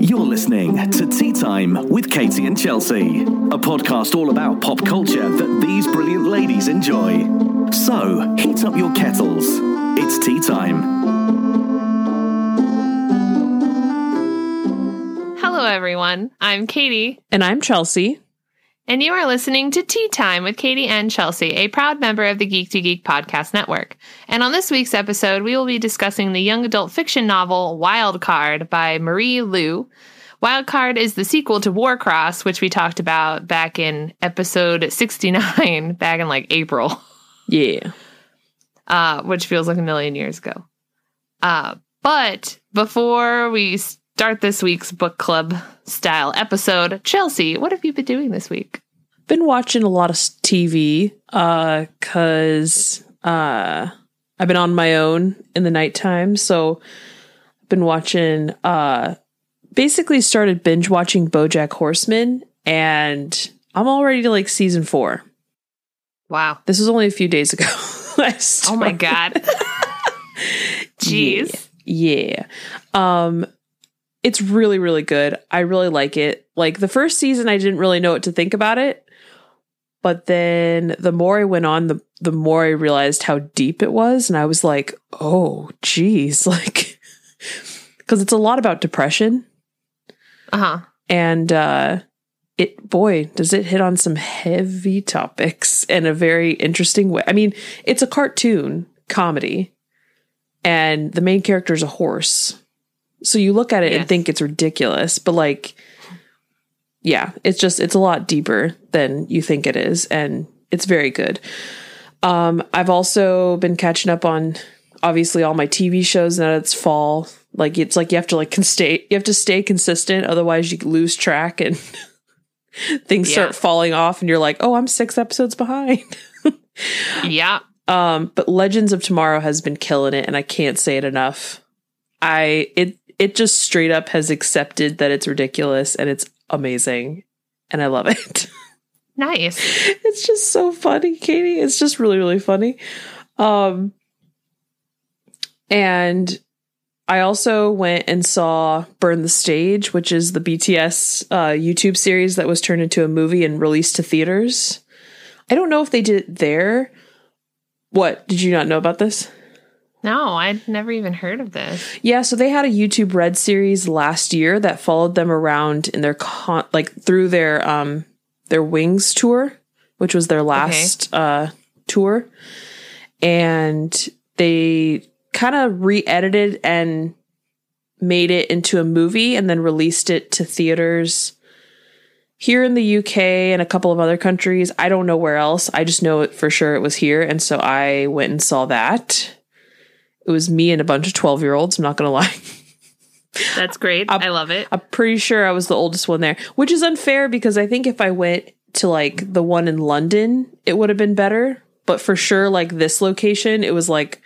You're listening to Tea Time with Katie and Chelsea, a podcast all about pop culture that these brilliant ladies enjoy. So, heat up your kettles. It's tea time. Hello, everyone. I'm Katie, And I'm Chelsea. And you are listening to Tea Time with Katie and Chelsea, a proud member of the Geek to Geek podcast network. And on this week's episode, we will be discussing the young adult fiction novel Wild Card by Marie Lu. Wild Card is the sequel to Warcross, which we talked about back in episode 69, back in like April, Yeah. uh, which feels like a million years ago. Uh, but before we start this week's book club style episode, Chelsea, what have you been doing this week? Been watching a lot of TV uh cuz uh I've been on my own in the nighttime, so I've been watching uh basically started binge watching BoJack Horseman and I'm already to like season 4. Wow. This was only a few days ago. Oh my god. Jeez. Yeah. Um it's really really good. I really like it. Like the first season I didn't really know what to think about it. But then the more I went on the the more I realized how deep it was and I was like, "Oh, geez." Like cuz it's a lot about depression Uh-huh. and uh it boy, does it hit on some heavy topics in a very interesting way. I mean, it's a cartoon comedy and the main character is a horse. So you look at it and think it's ridiculous, but like yeah, it's just it's a lot deeper than you think it is and it's very good. Um I've also been catching up on obviously all my TV shows now that it's fall. Like it's like you have to like con- stay you have to stay consistent otherwise you lose track and things Yeah. start falling off and you're like, "Oh, I'm 6 episodes behind." Yeah. Um, but Legends of Tomorrow has been killing it, and I can't say it enough. I it it just straight up has accepted that it's ridiculous and it's amazing, and I love it. Nice. it's just so funny, Katie. It's just really really funny. Um, and I also went and saw Burn the Stage, which is the BTS uh, YouTube series that was turned into a movie and released to theaters. I don't know if they did it there. What did you not know about this? No, I'd never even heard of this. Yeah, so they had a YouTube Red series last year that followed them around in their con- like through their um their Wings tour, which was their last uh tour. And they kind of re-edited and made it into a movie and then released it to theaters here in the UK and a couple of other countries. I don't know where else. I just know it for sure it was here and so I went and saw that. It was me and a bunch of 12 year olds. I'm not going to lie. That's great. I love it. I'm pretty sure I was the oldest one there, which is unfair because I think if I went to like the one in London, it would have been better. But for sure, like this location, it was like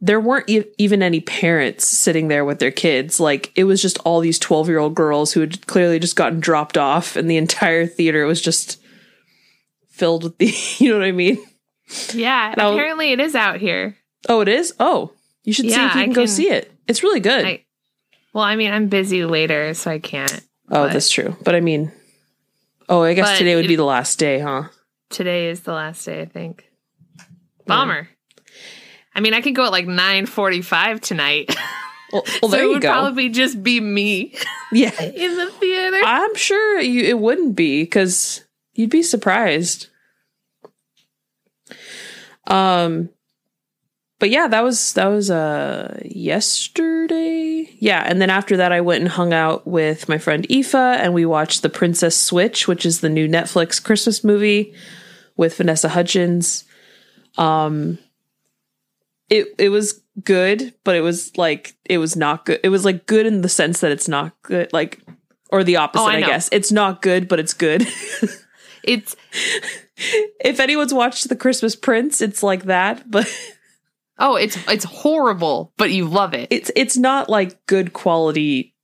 there weren't e- even any parents sitting there with their kids. Like it was just all these 12 year old girls who had clearly just gotten dropped off, and the entire theater was just filled with the, you know what I mean? Yeah. No. Apparently it is out here. Oh, it is? Oh, you should see if you I can, go see it. It's really good. I well, I mean, I'm busy later, so I can't. oh, but- that's true. But I mean, oh, I guess today would be the last day, huh? Today is the last day, I think. Bummer. I mean, I could go at like 9:45 tonight. Well, well so there it you would go. probably just be me yeah, in the theater. I'm sure you it wouldn't be because you'd be surprised. Um, but yeah, that was that was uh yesterday. Yeah, and then after that, I went and hung out with my friend Aoife, and we watched The Princess Switch, which is the new Netflix Christmas movie with Vanessa Hudgens. Um, it it was good, but it was like it was not good. It was like good in the sense that it's not good, like or the opposite, Oh, I I, guess. It's not good, but it's good. It's if anyone's watched The Christmas Prince, it's like that, but oh, it's it's horrible, but you love it. it's it's not like good quality,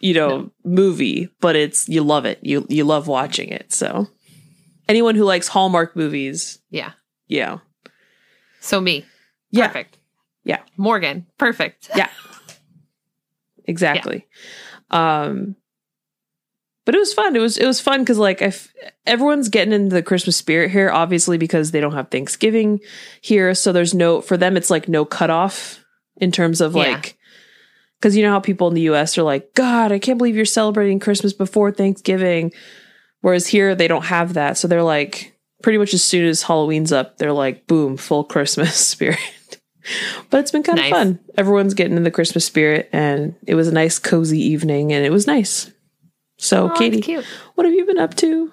you know, movie, but it's you love it. You you love watching it. So anyone who likes Hallmark movies, yeah. yeah. So me. Yeah. Perfect. Yeah. Morgan. Perfect. Yeah. Exactly. Um, but it was fun. It was it was fun because like if everyone's getting into the Christmas spirit here, obviously because they don't have Thanksgiving here, so there's no for them it's like no cutoff in terms of Yeah. like because you know how people in the U.S. are like, God, I can't believe you're celebrating Christmas before Thanksgiving, whereas here they don't have that, so they're like pretty much as soon as Halloween's up, they're like, boom, full Christmas spirit. but it's been kind Nice. of fun. Everyone's getting in the Christmas spirit, and it was a nice, cozy evening, and it was nice. So, Katie, what have you been up to?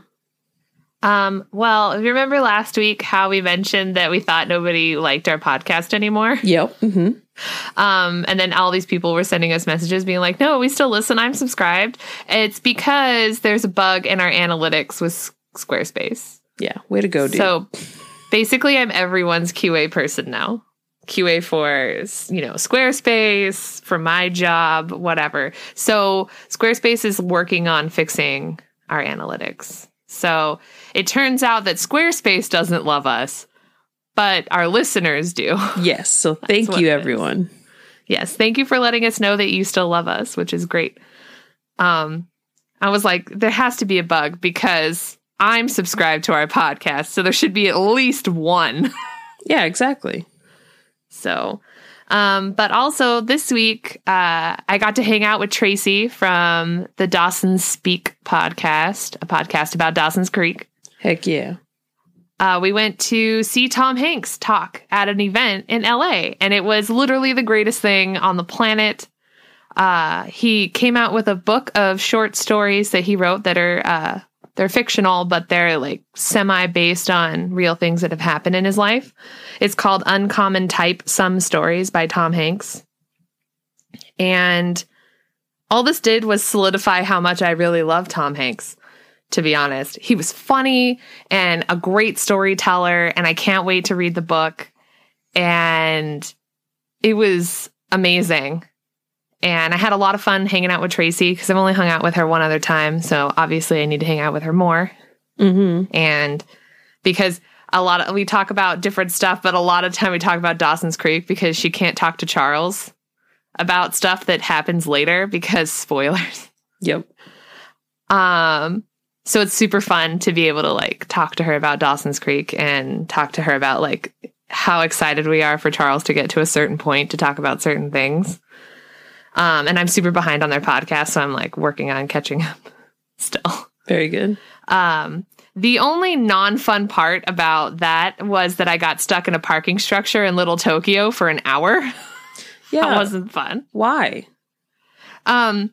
Um, well, if you remember last week how we mentioned that we thought nobody liked our podcast anymore? Yep. hmm Um, and then all these people were sending us messages being like, no, we still listen. I'm subscribed. It's because there's a bug in our analytics with Squarespace. Yeah. Way to go, dude. So basically, I'm everyone's QA person now. QA for, you know, Squarespace, for my job, whatever. So Squarespace is working on fixing our analytics. So it turns out that Squarespace doesn't love us, but our listeners do. yes. So, thank you, everyone. Yes, thank you for letting us know that you still love us, which is great. Um, I was like, there has to be a bug because I'm subscribed to our podcast, so there should be at least one. Yeah, exactly. So, um, but also this week, uh, I got to hang out with Tracy from the Dawson Speak podcast, a podcast about Dawson's Creek. Heck yeah. uh, we went to see Tom Hanks talk at an event in LA, and it was literally the greatest thing on the planet. Uh, he came out with a book of short stories that he wrote that are uh, they're fictional, but they're like semi based on real things that have happened in his life. It's called Uncommon Type: Some Stories by Tom Hanks, and all this did was solidify how much I really love Tom Hanks. To be honest, he was funny and a great storyteller, and I can't wait to read the book. And it was amazing. And I had a lot of fun hanging out with Tracy because I've only hung out with her one other time. So obviously, I need to hang out with her more. Mm-hmm. And because a lot of we talk about different stuff, but a lot of time we talk about Dawson's Creek because she can't talk to Charles about stuff that happens later because spoilers. Yep. Um, so it's super fun to be able to like talk to her about Dawson's Creek and talk to her about like how excited we are for Charles to get to a certain point to talk about certain things. Um, and I'm super behind on their podcast, so I'm like working on catching up still. Very good. Um, the only non fun part about that was that I got stuck in a parking structure in Little Tokyo for an hour. Yeah. that wasn't fun. Why? Um,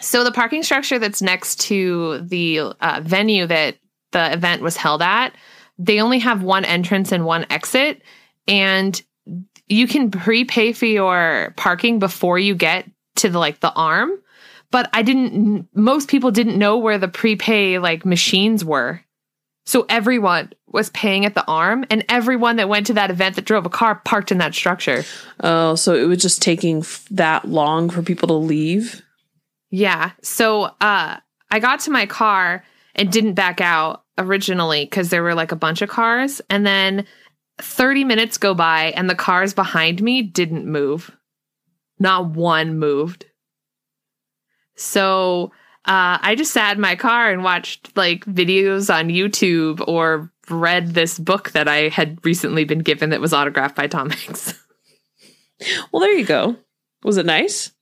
so the parking structure that's next to the uh, venue that the event was held at, they only have one entrance and one exit, and you can prepay for your parking before you get to the like the arm. But I didn't. Most people didn't know where the prepay like machines were, so everyone was paying at the arm, and everyone that went to that event that drove a car parked in that structure. Oh, so it was just taking f- that long for people to leave? Yeah. So uh I got to my car and didn't back out originally because there were like a bunch of cars. And then 30 minutes go by and the cars behind me didn't move. Not one moved. So uh, I just sat in my car and watched like videos on YouTube or read this book that I had recently been given that was autographed by Tom Hanks. Well, there you go. Was it nice?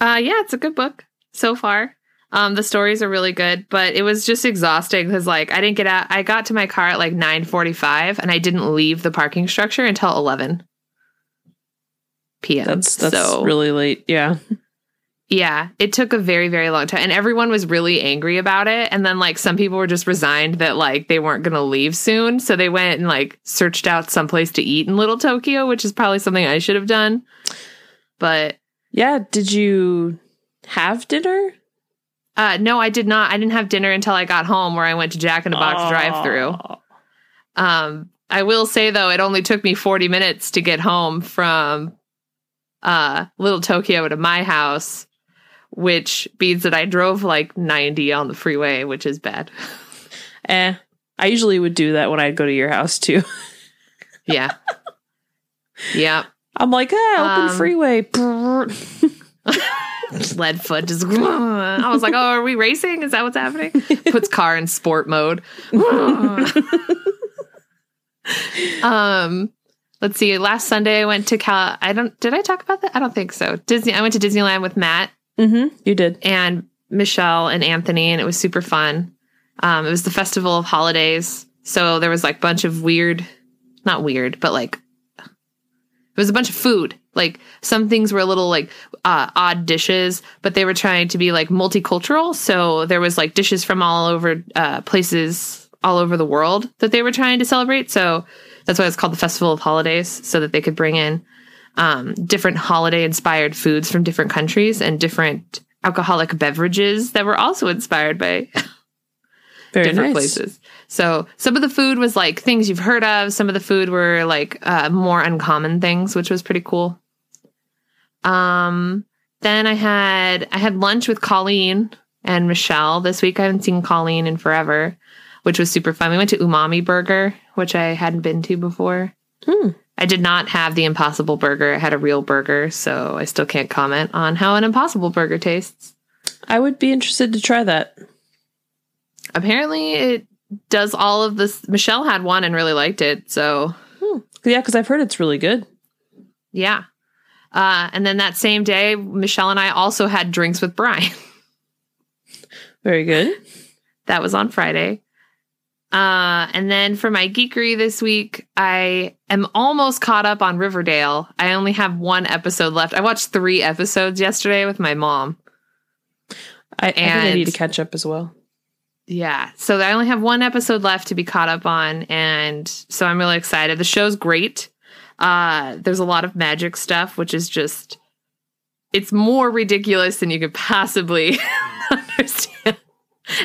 Uh yeah, it's a good book so far. Um the stories are really good, but it was just exhausting because like I didn't get out I got to my car at like 9:45 and I didn't leave the parking structure until 11 p.m. That's that's so really late. Yeah. yeah, it took a very very long time and everyone was really angry about it and then like some people were just resigned that like they weren't going to leave soon, so they went and like searched out someplace to eat in Little Tokyo, which is probably something I should have done. But Yeah. Did you have dinner? Uh, no, I did not. I didn't have dinner until I got home, where I went to Jack in the Box drive-through. Um, I will say though, it only took me forty minutes to get home from uh, Little Tokyo to my house, which means that I drove like ninety on the freeway, which is bad. Eh. I usually would do that when I'd go to your house too. yeah, yeah. I'm like, ah, open Um, freeway. lead foot just. I was like, oh, are we racing? Is that what's happening? Puts car in sport mode. um, let's see. Last Sunday I went to Cal. I don't. Did I talk about that? I don't think so. Disney. I went to Disneyland with Matt. Mm-hmm. You did. And Michelle and Anthony, and it was super fun. Um, it was the festival of holidays, so there was like a bunch of weird, not weird, but like it was a bunch of food. Like some things were a little like uh, odd dishes, but they were trying to be like multicultural. So there was like dishes from all over uh, places all over the world that they were trying to celebrate. So that's why it's called the Festival of Holidays, so that they could bring in um, different holiday inspired foods from different countries and different alcoholic beverages that were also inspired by Very different nice. places. So some of the food was like things you've heard of. Some of the food were like uh, more uncommon things, which was pretty cool. Um, then I had I had lunch with Colleen and Michelle this week. I haven't seen Colleen in forever, which was super fun. We went to Umami Burger, which I hadn't been to before. Hmm. I did not have the Impossible Burger. I had a real burger, so I still can't comment on how an Impossible Burger tastes. I would be interested to try that. Apparently, it does all of this. Michelle had one and really liked it, so Yeah, because I've heard it's really good. yeah. Uh, and then that same day, Michelle and I also had drinks with Brian. Very good. that was on Friday. Uh, and then for my geekery this week, I am almost caught up on Riverdale. I only have one episode left. I watched three episodes yesterday with my mom. I, I think I need to catch up as well. Yeah. So I only have one episode left to be caught up on. And so I'm really excited. The show's great. Uh, there's a lot of magic stuff, which is just, it's more ridiculous than you could possibly understand.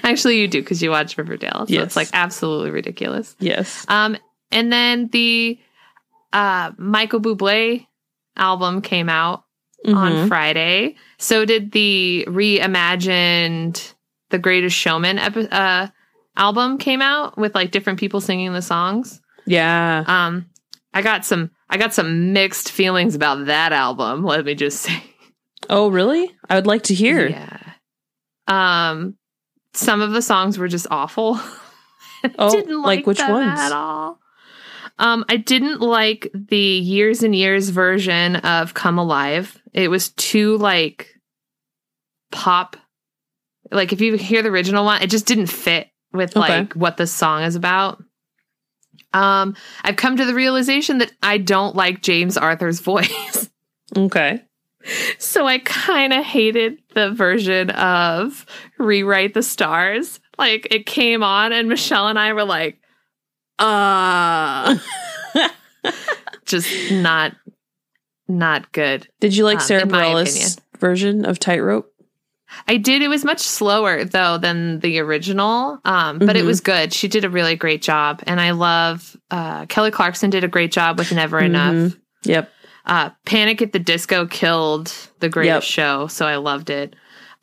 Actually, you do because you watch Riverdale. So Yes. it's like absolutely ridiculous. Yes. Um, and then the uh, Michael Bublé album came out on Mhm. Friday. So did the reimagined The Greatest Showman epi- uh, album came out with like different people singing the songs. Yeah. Um, I got some I got some mixed feelings about that album. Let me just say. Oh, really? I would like to hear. Yeah. Um, some of the songs were just awful. Oh, didn't like like, which them ones? at all. Um, I didn't like the years and years version of "Come Alive." It was too like pop. Like if you hear the original one, it just didn't fit with Okay. like what the song is about. Um, I've come to the realization that I don't like James Arthur's voice. Okay. So I kind of hated the version of Rewrite the Stars. Like it came on and Michelle and I were like, uh just not not good. Did you like Um, Sara Bareilles' version of Tightrope? I did it was much slower though than the original. Um but it Mhm. was good. She did a really great job and I love uh Kelly Clarkson did a great job with Never Enough. Mhm. Yep. uh panic at the disco killed the greatest Yep. show so i loved it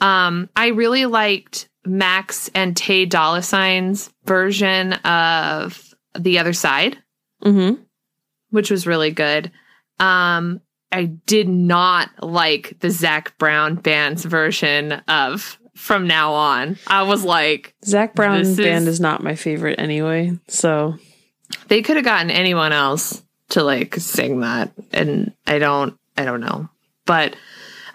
um i really liked max and Ty Dolla sign's version of the other side Mm-hmm. which was really good um i did not like the zac brown band's version of from now on i was like Zac Brown This band is- is not my favorite anyway. So they could have gotten anyone else to like sing that and i don't i don't know but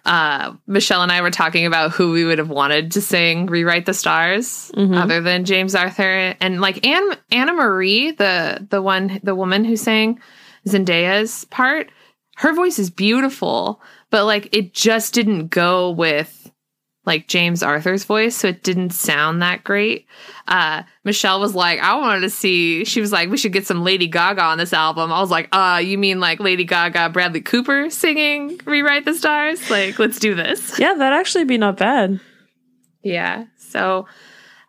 uh michelle and i were talking about who we would have wanted to sing rewrite the stars Mhm. other than james arthur and like anne anna marie the the one the woman who sang zendaya's part her voice is beautiful but like it just didn't go with like James Arthur's voice, so it didn't sound that great. Uh, Michelle was like, I wanted to see, she was like, we should get some Lady Gaga on this album. I was like, uh, you mean like Lady Gaga, Bradley Cooper singing Rewrite the Stars? Like, let's do this. yeah, that'd actually be not bad. Yeah. So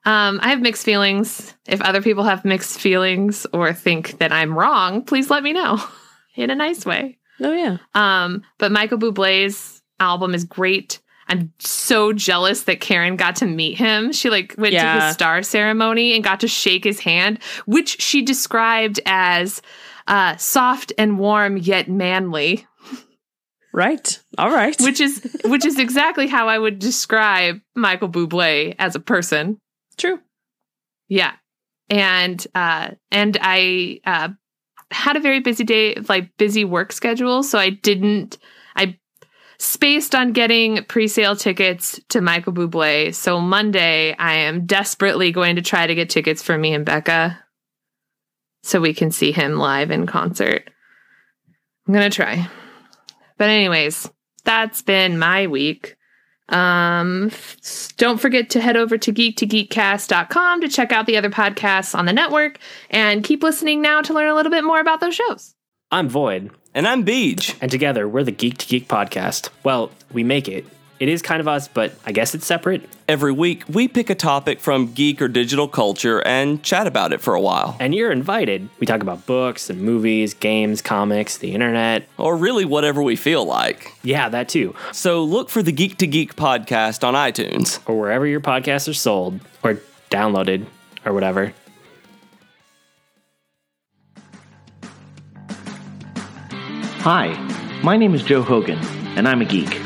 um, I have mixed feelings. If other people have mixed feelings or think that I'm wrong, please let me know in a nice way. Oh yeah. Um, but Michael Bublé's album is great. I'm so jealous that Karen got to meet him. She like went to Yeah. his star ceremony and got to shake his hand, which she described as uh, soft and warm yet manly. Right. All right. which is which is exactly how I would describe Michael Bublé as a person. True. Yeah. And uh and I uh had a very busy day, like busy work schedule, so I didn't I spaced on getting pre-sale tickets to Michael Bublé. So Monday I am desperately going to try to get tickets for me and Becca so we can see him live in concert. I'm going to try. But anyways, that's been my week. Um, f- don't forget to head over to geek2geekcast.com to check out the other podcasts on the network and keep listening now to learn a little bit more about those shows. I'm Void, And I'm Beach. and together we're the Geek to Geek podcast. Well, we make it. It is kind of us, but I guess it's separate. Every week, we pick a topic from geek or digital culture and chat about it for a while. And you're invited. We talk about books and movies, games, comics, the internet. Or really whatever we feel like. Yeah, that too. So look for the Geek to Geek podcast on iTunes. Or wherever your podcasts are sold or downloaded or whatever. Hi, my name is Joe Hogan, and I'm a geek.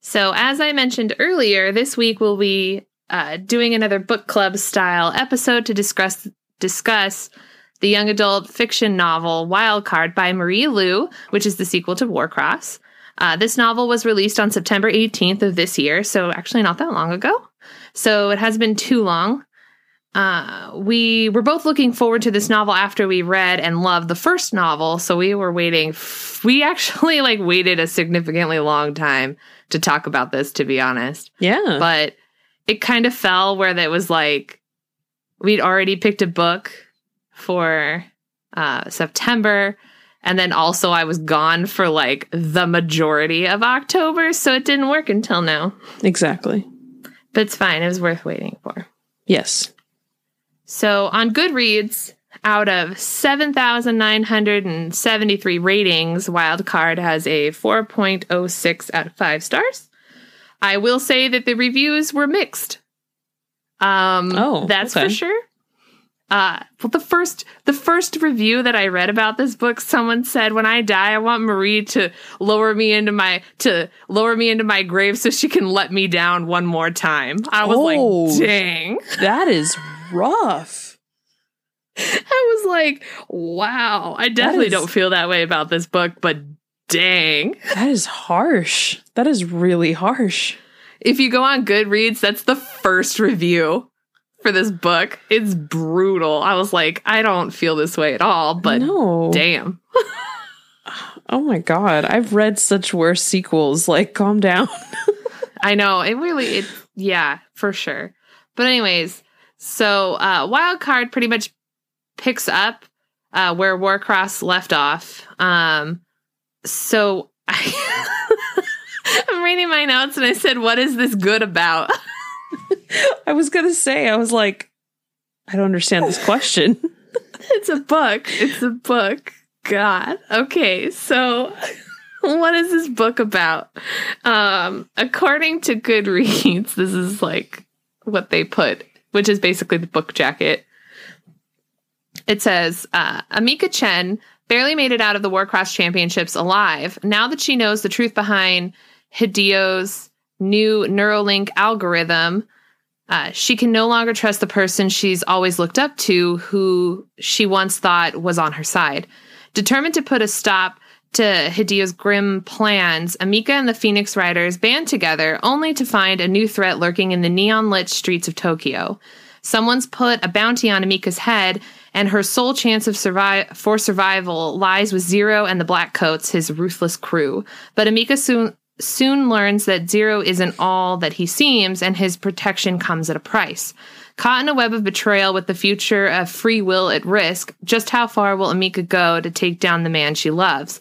So, as I mentioned earlier, this week we'll be uh, doing another book club style episode to discuss discuss the young adult fiction novel Wildcard by Marie Lu, which is the sequel to Warcross. Uh, this novel was released on September 18th of this year, so actually not that long ago. So it has been too long. Uh, we were both looking forward to this novel after we read and loved the first novel, so we were waiting. F- we actually like waited a significantly long time to talk about this, to be honest. Yeah. But it kind of fell where that was like we'd already picked a book for uh, September, and then also I was gone for like the majority of October, so it didn't work until now. exactly. But it's fine; it was worth waiting for. Yes. So on Goodreads, out of 7,973 ratings, Wildcard has a 4.06 out of 5 stars. I will say that the reviews were mixed. Um Oh, that's okay. for sure. Uh well the first the first review that I read about this book someone said when I die I want Marie to lower me into my to lower me into my grave so she can let me down one more time. I was Oh. like, "Dang." That is rough. I was like, wow. I definitely is- don't feel that way about this book, but dang. That is harsh. That is really harsh. If you go on Goodreads, that's the first review for this book. It's brutal. I was like, I don't feel this way at all, but no. damn. Oh my god. I've read such worse sequels. Like, calm down. I know. It really, it, yeah, for sure. But, anyways, so uh, Wild Card pretty much picks up uh, where Warcross left off. Um, so I, I'm reading my notes and I said, What is this good about? I was gonna say, I was like, I don't understand this question. it's a book. It's a book. God. Okay, so what is this book about? Um, according to Goodreads, this is like what they put, which is basically the book jacket. It says uh, Emika Chen barely made it out of the Warcross Championships alive. Now that she knows the truth behind Hideo's new NeuroLink algorithm, uh, she can no longer trust the person she's always looked up to, who she once thought was on her side. Determined to put a stop to Hideo's grim plans, Emika and the Phoenix Riders band together only to find a new threat lurking in the neon lit streets of Tokyo. Someone's put a bounty on Emika's head, and her sole chance of for survival lies with Zero and the Black Coats, his ruthless crew. But Emika soon soon learns that Zero isn't all that he seems, and his protection comes at a price. Caught in a web of betrayal with the future of free will at risk, just how far will Emika go to take down the man she loves?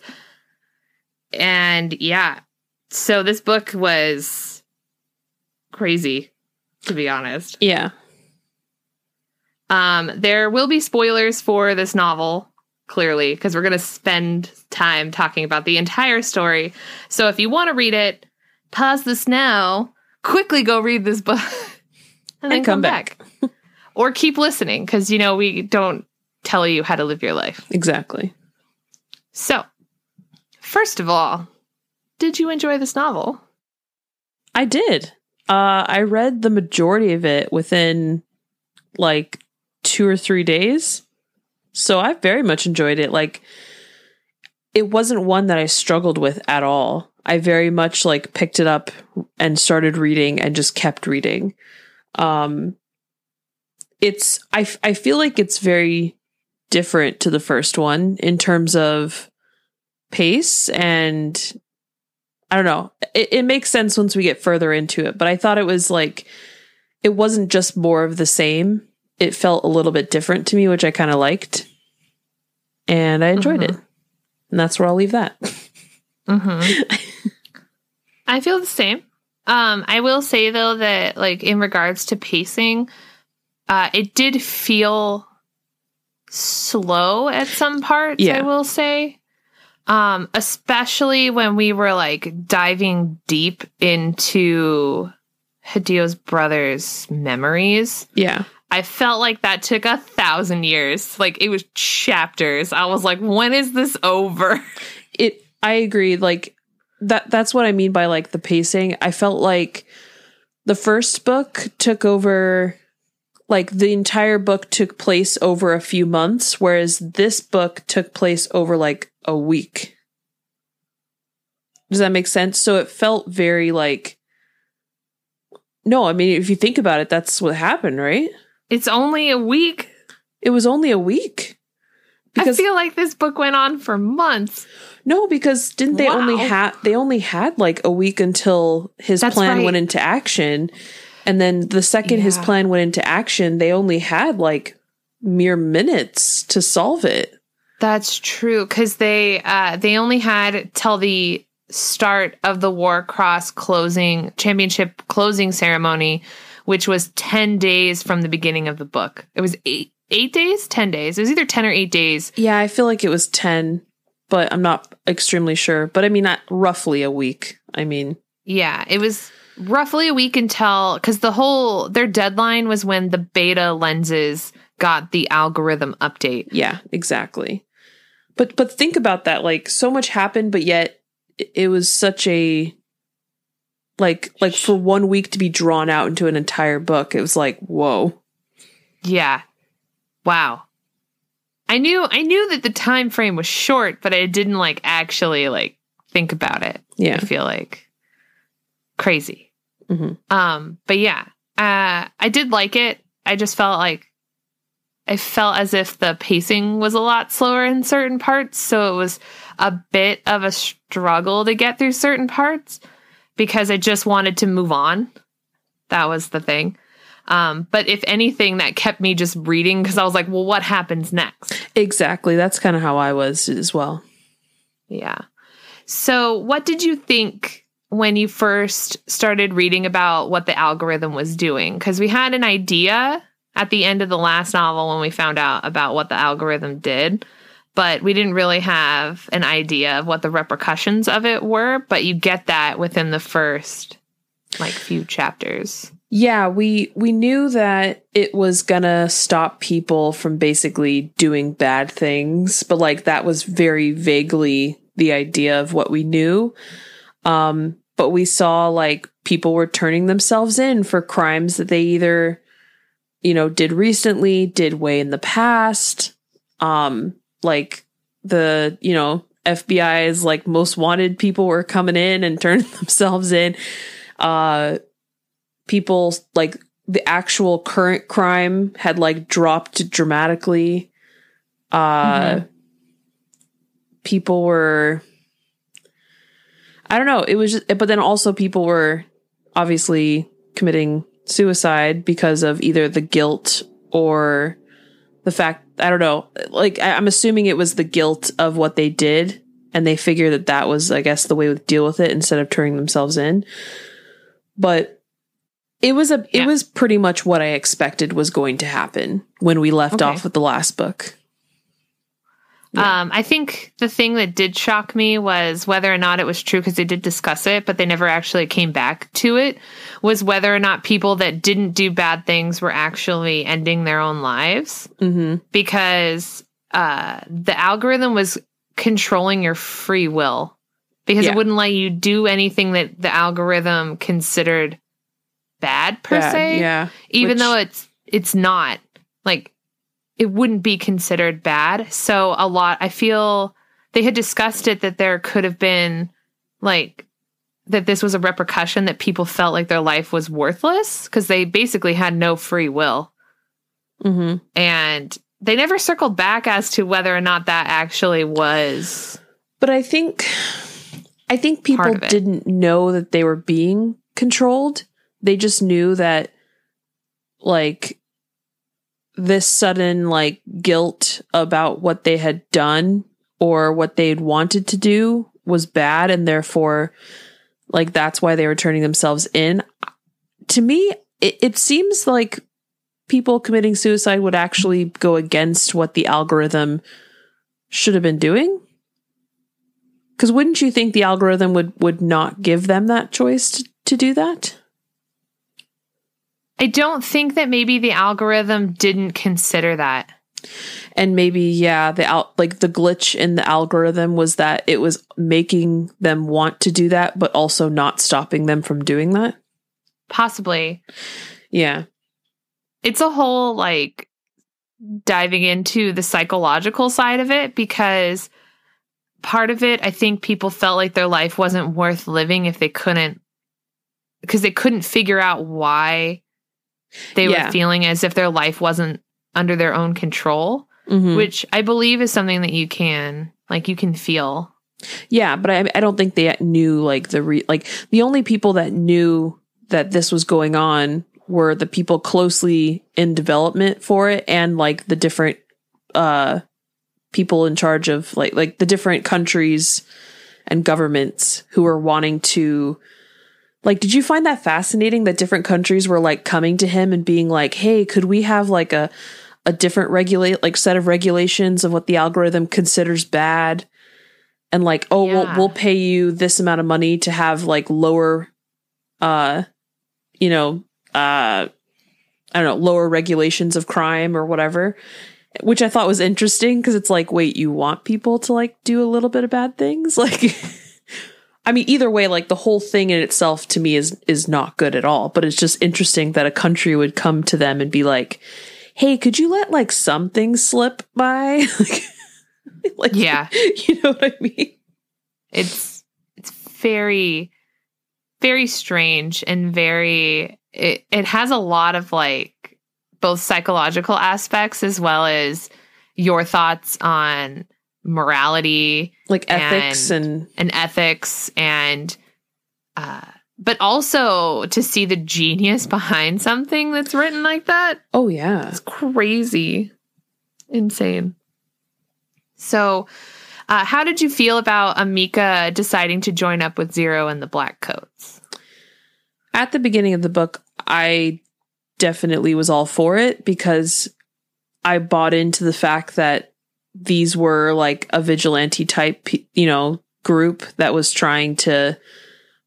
And yeah, so this book was crazy, to be honest. Yeah. Um, there will be spoilers for this novel, clearly, because we're going to spend time talking about the entire story. So if you want to read it, pause this now, quickly go read this book, and, then And come, come back. or keep listening, because, you know, we don't tell you how to live your life. Exactly. So, first of all, did you enjoy this novel? I did. Uh, I read the majority of it within like two or three days. So I very much enjoyed it. Like, it wasn't one that I struggled with at all. I very much like picked it up and started reading and just kept reading. Um, it's I feel like it's very different to the first one in terms of pace and I don't know. It, it makes sense once we get further into it, but I thought it was like it wasn't just more of the same. It felt a little bit different to me, which I kind of liked, and I enjoyed it. And that's where I'll leave that. Mm-hmm. I feel the same. Um, I will say though that like in regards to pacing, uh, it did feel slow at some parts. Yeah. I will say, um, especially when we were like diving deep into Hideo's brother's memories. yeah, I felt like that took a thousand years. Like it was chapters. I was like, when is this over? it. I agree. Like that. That's what I mean by like the pacing. I felt like the first book took over. Like the entire book took place over a few months, whereas this book took place over like a week. Does that make sense? So it felt very like. No, I mean, if you think about it, that's what happened, right? It's only a week. It was only a week. Because I feel like this book went on for months. No, because didn't they only Wow. had they only had like a week until his That's plan right. went into action. And then the second his plan went into action, they only had like mere minutes to solve it. That's true because they uh, they only had till the start of the Warcross closing championship closing ceremony, which was ten days from the beginning of the book. It was eight eight days, ten days. It was either ten or eight days. Yeah, I feel like it was 10, but I'm not extremely sure. But I mean, not roughly a week. I mean, Yeah, it was roughly a week until because the whole their deadline was when the beta lenses got the algorithm update. yeah, exactly. But but think about that. Like so much happened, but yet it was such a like like for one week to be drawn out into an entire book. It was like whoa. Yeah. Wow. I knew I knew that the time frame was short, but I didn't like actually like think about it. Yeah. I feel like crazy. Mhm. Um, but yeah, uh, I did like it. I just felt like I felt as if the pacing was a lot slower in certain parts, so it was a bit of a struggle to get through certain parts because I just wanted to move on. That was the thing. Um, but if anything, that kept me just reading because I was like, well, what happens next? Exactly. That's kind of how I was as well. Yeah. So, what did you think when you first started reading about what the algorithm was doing? Because we had an idea at the end of the last novel when we found out about what the algorithm did, but we didn't really have an idea of what the repercussions of it were. But you get that within the first like few chapters. Yeah, we we knew that it was gonna stop people from basically doing bad things, but like that was very vaguely the idea of what we knew. Um, but we saw like people were turning themselves in for crimes that they either, you know, did recently, did way in the past. Um, like the, you know, FBI's like most wanted people were coming in and turning themselves in. Uh people like the actual current crime had like dropped dramatically uh people were i don't know it was just but then also people were obviously committing suicide because of either the guilt or the fact i don't know like I, i'm assuming it was the guilt of what they did and they figure that that was i guess the way to deal with it instead of turning themselves in but it was a Yeah. it was pretty much what i expected was going to happen when we left Okay. off with the last book Yeah. Um, I think the thing that did shock me was whether or not it was true because they did discuss it, but they never actually came back to it. Was whether or not people that didn't do bad things were actually ending their own lives mm-hmm. because uh, the algorithm was controlling your free will because Yeah. it wouldn't let you do anything that the algorithm considered bad per se yeah even Which- though it's it's not like it wouldn't be considered bad so a lot i feel they had discussed it that there could have been like that this was a repercussion that people felt like their life was worthless because they basically had no free will mm-hmm. and they never circled back as to whether or not that actually was But I think I think people Part of it. didn't know that they were being controlled. They just knew that like this sudden like guilt about what they had done or what they'd wanted to do was bad and therefore like that's why they were turning themselves in. To me, it, it seems like people committing suicide would actually go against what the algorithm should have been doing. Because wouldn't you think the algorithm would would not give them that choice to, to do that? I don't think that maybe the algorithm didn't consider that. And maybe yeah, the out like the glitch in the algorithm was that it was making them want to do that, but also not stopping them from doing that. possibly. Yeah, it's a whole like diving into the psychological side of it because part of it I think people felt like their life wasn't worth living if they couldn't because they couldn't figure out why they Yeah. were feeling as if their life wasn't under their own control Mhm. which I believe is something that you can like you can feel yeah, but I, I don't think they knew like the re- like the only people that knew that this was going on were the people closely in development for it and like the different uh people in charge of like like the different countries and governments who were wanting to like did you find that fascinating that different countries were like coming to him and being like hey could we have like a a different regulate like set of regulations of what the algorithm considers bad and like oh Yeah. we'll we'll pay you this amount of money to have like lower uh you know uh I don't know lower regulations of crime or whatever which I thought was interesting because it's like wait you want people to like do a little bit of bad things like I mean either way like the whole thing in itself to me is is not good at all but it's just interesting that a country would come to them and be like hey could you let like something slip by like, Yeah. you know what I mean it's it's very very strange and very it, it has a lot of like both psychological aspects as well as your thoughts on morality like ethics And- and, and ethics and uh but also to see the genius behind something that's written like that oh yeah it's crazy. Insane. So, uh, how did you feel about Emika deciding to join up with Zero and the Black Coats? at the beginning of the book I definitely was all for it because I bought into the fact that these were like a vigilante type you know group that was trying to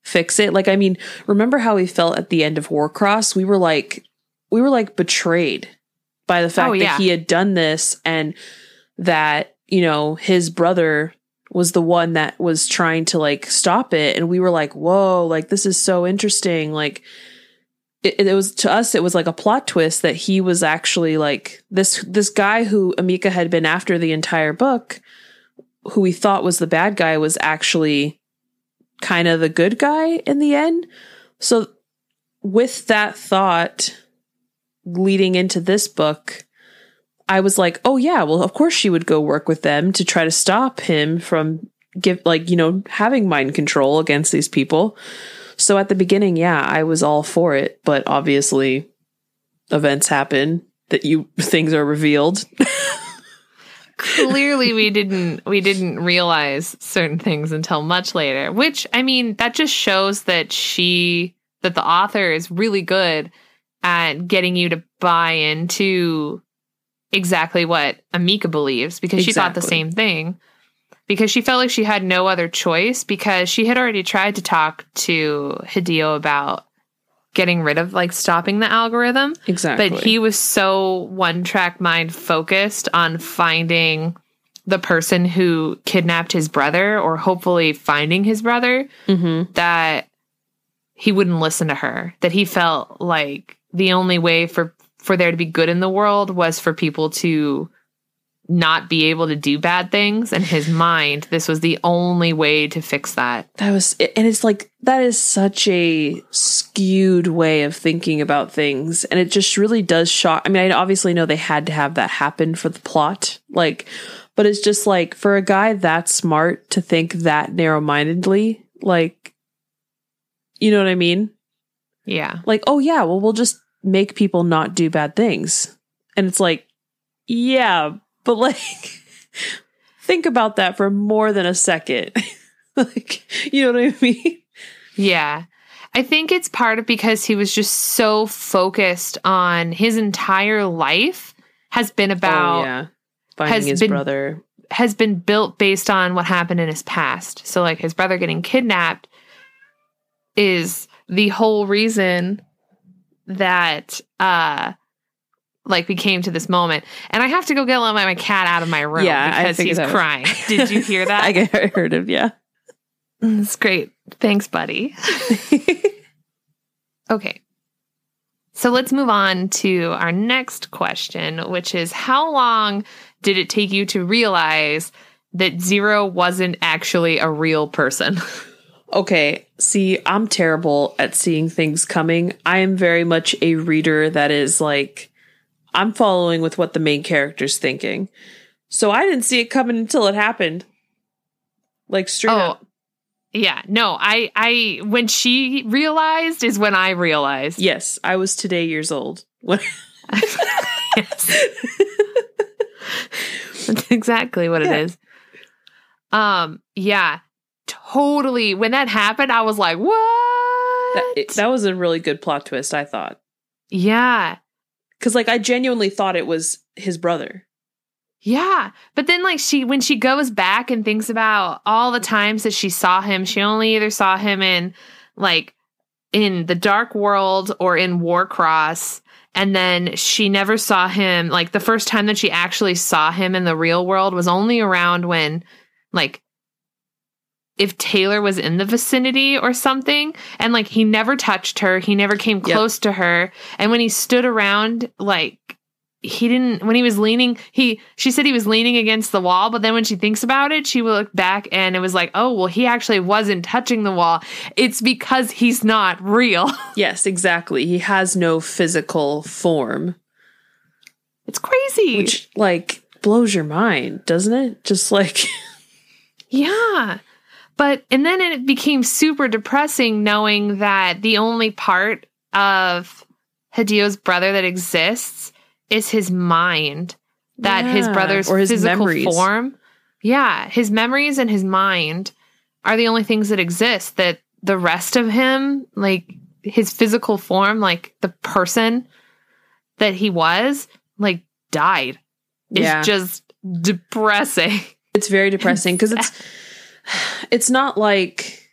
fix it. Like I mean remember how we felt at the end of Warcross? We were like we were like betrayed by the fact Oh, yeah. that he had done this and that you know his brother was the one that was trying to like stop it. And we were like whoa like this is so interesting. Like it, it was to us it was like a plot twist that he was actually like this this guy who Emika had been after the entire book who we thought was the bad guy was actually kind of the good guy in the end so with that thought leading into this book I was like, oh yeah, well of course she would go work with them to try to stop him from give like, you know, having mind control against these people. So at the beginning, yeah, I was all for it, but obviously events happen that you things are revealed. clearly we didn't we didn't realize certain things until much later which i mean that just shows that she that the author is really good at getting you to buy into exactly what emika believes because she thought the same thing because she felt like she had no other choice because she had already tried to talk to hideo about getting rid of like stopping the algorithm Exactly. but he was so one track mind focused on finding the person who kidnapped his brother or hopefully finding his brother hmm that he wouldn't listen to her that he felt like the only way for for there to be good in the world was for people to not be able to do bad things and his mind this was the only way to fix that That was, and it's like, that is such a skewed way of thinking about things. And it just really does shock. I mean, I obviously know they had to have that happen for the plot. Like, but it's just like, for a guy that smart to think that narrow mindedly, like, you know what I mean? yeah Like, oh yeah, well, we'll just make people not do bad things. And it's like, yeah, but like, think about that for more than a second. like, you know what I mean? Yeah. I think it's part of because he was just so focused on his entire life has been about oh, yeah. Finding his been- brother. has been built based on what happened in his past. So like his brother getting kidnapped is the whole reason that uh like we came to this moment. And I have to go get my, my cat out of my room Yeah, because he's was- crying. Did you hear that? I, I heard him, yeah. Mm, That's great. Thanks, buddy. Okay. So let's move on to our next question, which is how long did it take you to realize that Zero wasn't actually a real person? Okay, see, I'm terrible at seeing things coming. I am very much a reader that is like, I'm following with what the main character's thinking. So I didn't see it coming until it happened. Like straight Oh, up. yeah. No, I I when she realized is when I realized. Yes, I was today years old. When. That's exactly what Yeah. it is. Um, yeah. Totally. When that happened, I was like, "What?" that, it- that was a really good plot twist, I thought. yeah. Because like I genuinely thought it was his brother. Yeah. But then like she when she goes back and thinks about all the times that she saw him, she only either saw him in like in the dark world or in Warcross. And then she never saw him like the first time that she actually saw him in the real world was only around when like if Taylor was in the vicinity or something and like he never touched her, he never came Yep. close to her. And when he stood around like he didn't when he was leaning he she said he was leaning against the wall but then when she thinks about it she will look back and it was like oh well he actually wasn't touching the wall it's because he's not real Yes, exactly. He has no physical form, it's crazy which like blows your mind, doesn't it? Just like yeah but and then it became super depressing knowing that the only part of Hideo's brother that exists is his mind that his brother's or his physical memories. form yeah his memories and his mind are the only things that exist that the rest of him like his physical form like the person that he was like died it's Yeah. just depressing it's very depressing because it's it's not like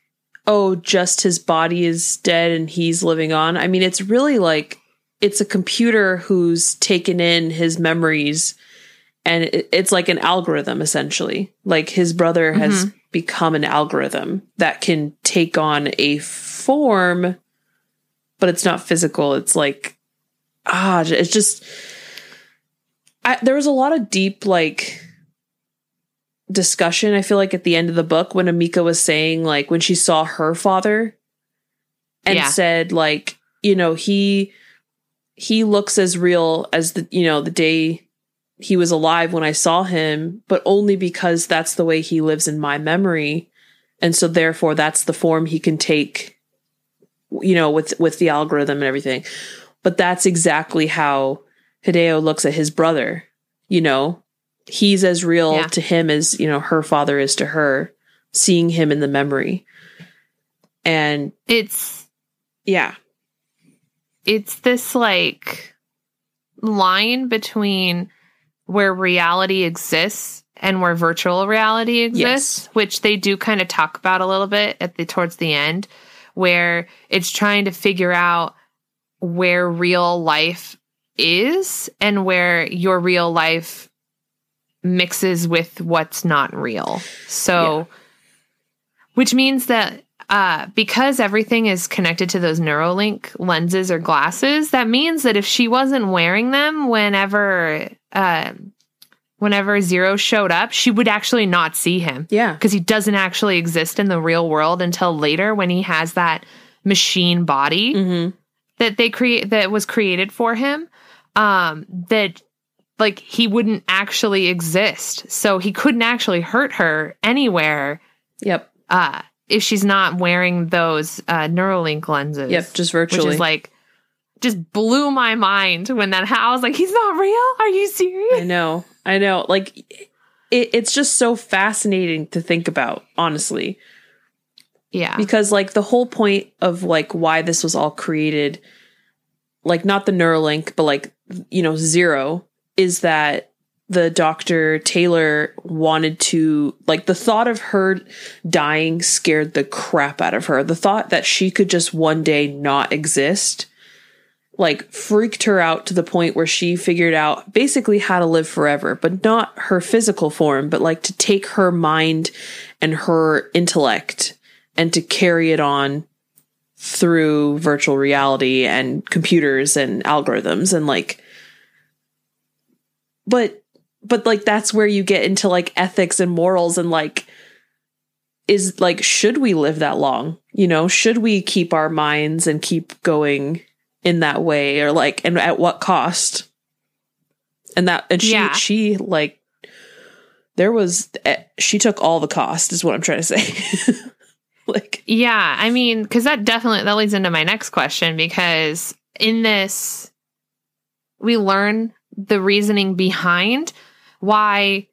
oh just his body is dead and he's living on. I mean it's really like it's a computer who's taken in his memories and it's like an algorithm essentially. Like his brother has become an algorithm that can take on a form but it's not physical. It's like ah it's just I, there was a lot of deep like discussion i feel like at the end of the book when emika was saying like when she saw her father and Yeah. said like you know he he looks as real as the you know the day he was alive when i saw him but only because that's the way he lives in my memory. And so therefore that's the form he can take you know with with the algorithm and everything. But that's exactly how hideo looks at his brother you know he's as real Yeah. to him as you know her father is to her seeing him in the memory. And It's yeah. it's this like line between where reality exists and where virtual reality exists, which they do kind of talk about a little bit at the towards the end, where it's trying to figure out where real life is and where your real life mixes with what's not real. So which means that uh, because everything is connected to those NeuroLink lenses or glasses, that means that if she wasn't wearing them whenever uh, whenever Zero showed up, she would actually not see him yeah because he doesn't actually exist in the real world until later when he has that machine body mm-hmm. that they create that was created for him um that like he wouldn't actually exist so he couldn't actually hurt her anywhere yep uh if she's not wearing those uh neurolink lenses yep just which virtually is like just blew my mind when that ha- I was like he's not real are you serious? I know. I know. Like it, it's just so fascinating to think about, honestly. yeah Because like the whole point of like why this was all created, like not the NeuroLink, but like you know, zero, is that the Dr. Taylor wanted to like the thought of her dying scared the crap out of her. The thought that she could just one day not exist like freaked her out to the point where she figured out basically how to live forever, but not her physical form, but like to take her mind and her intellect and to carry it on through virtual reality and computers and algorithms and like but but like that's where you get into like ethics and morals and like is like should we live that long? You know should we keep our minds and keep going in that way or like and at what cost? And that and she Yeah. she like there was eh, she took all the cost is what i'm trying to say. Like Yeah, I mean, because that definitely that leads into my next question because in this we learn the reasoning behind why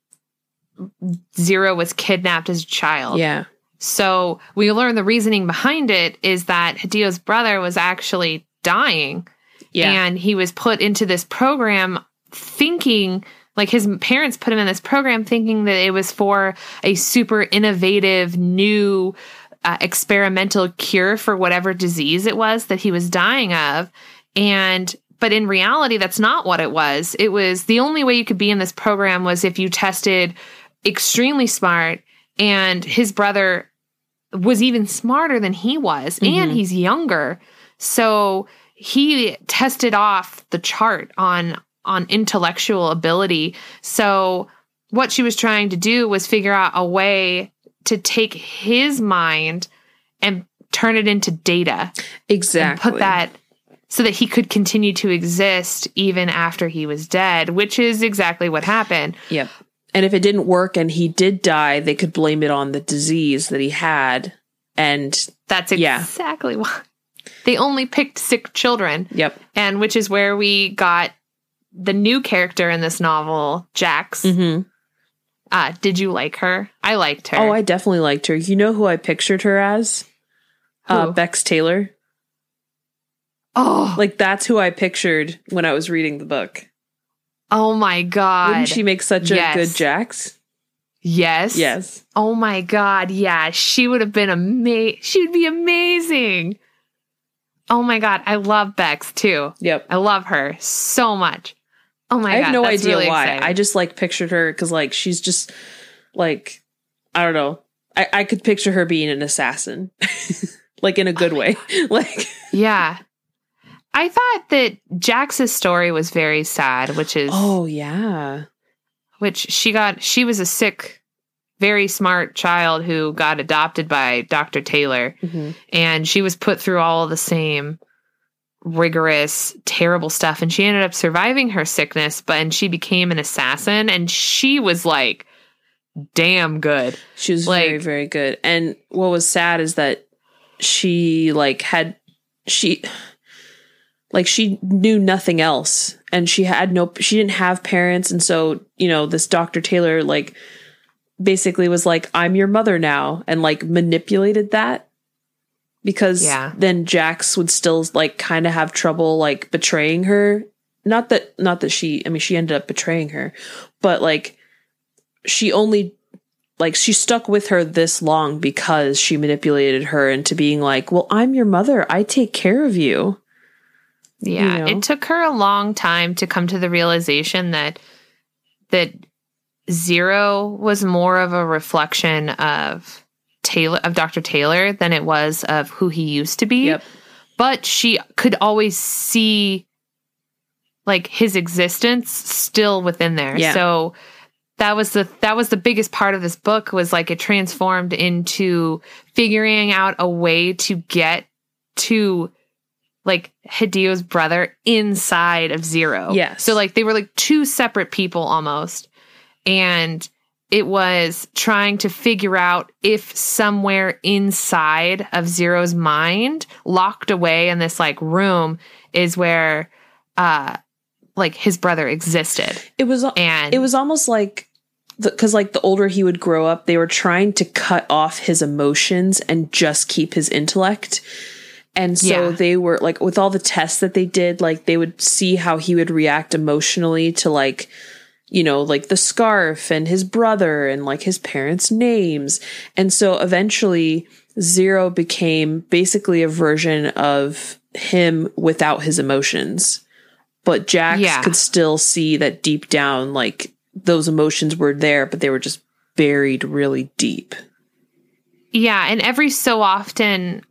Zero was kidnapped as a child. yeah. So we learn the reasoning behind it is that Hideo's brother was actually dying. Yeah. And he was put into this program thinking like his parents put him in this program thinking that it was for a super innovative new uh, experimental cure for whatever disease it was that he was dying of. And but in reality that's not what it was. It was the only way you could be in this program was if you tested extremely smart and his brother was even smarter than he was and mm-hmm. he's younger. So he tested off the chart on on intellectual ability. So what she was trying to do was figure out a way to take his mind and turn it into data exactly and put that so that he could continue to exist even after he was dead which is exactly what happened Yep. And if it didn't work and he did die, they could blame it on the disease that he had. And that's Yeah. exactly why they only picked sick children yep. and which is where we got the new character in this novel, Jax. Mm-hmm. Uh, did you like her? I liked her. Oh, I definitely liked her. You know who I pictured her as? Uh, Bex Taylor. Oh, Like that's who I pictured when I was reading the book. oh my god! Wouldn't she make such a good Jax? yes, Yes. Oh my god! Yeah, she would have been amazing. She would be amazing. Oh my god, I love Bex too. Yep. I love her so much. Oh my god. I god, have no idea really why. exciting. I just like pictured her because like she's just like I don't know. I, I could picture her being an assassin. like in a good uh, way. like yeah. I thought that Jax's story was very sad, which is Oh yeah. which she got she was a sick very smart child who got adopted by Dr. Taylor Mhm. and she was put through all the same rigorous terrible stuff and she ended up surviving her sickness but and she became an assassin and she was like damn good She was very, very good. And what was sad is that she like had she like she knew nothing else and she had no she didn't have parents and so you know this dr taylor like basically was like i'm your mother now and like manipulated that. Because Yeah. then jax would still like kind of have trouble like betraying her. Not that not that she i mean she ended up betraying her but like she only like she stuck with her this long because she manipulated her into being like well i'm your mother. I take care of you Yeah, you know? it took her a long time to come to the realization that that Zero was more of a reflection of Taylor of Dr. Taylor than it was of who he used to be. Yep. But she could always see like his existence still within there. Yeah. So that was the that was the biggest part of this book was like it transformed into figuring out a way to get to like Hideo's brother inside of Zero. Yes. So like they were like two separate people almost. And it was trying to figure out if somewhere inside of Zero's mind, locked away in this like room, is where uh like his brother existed. it was And it was almost like because like the older he would grow up they were trying to cut off his emotions and just keep his intellect and so Yeah. they were like with all the tests that they did like they would see how he would react emotionally to like you know like the scarf and his brother and like his parents names and so eventually zero became basically a version of him without his emotions but Jax Yeah. could still see that deep down, like those emotions were there, but they were just buried really deep. Yeah, and every so often,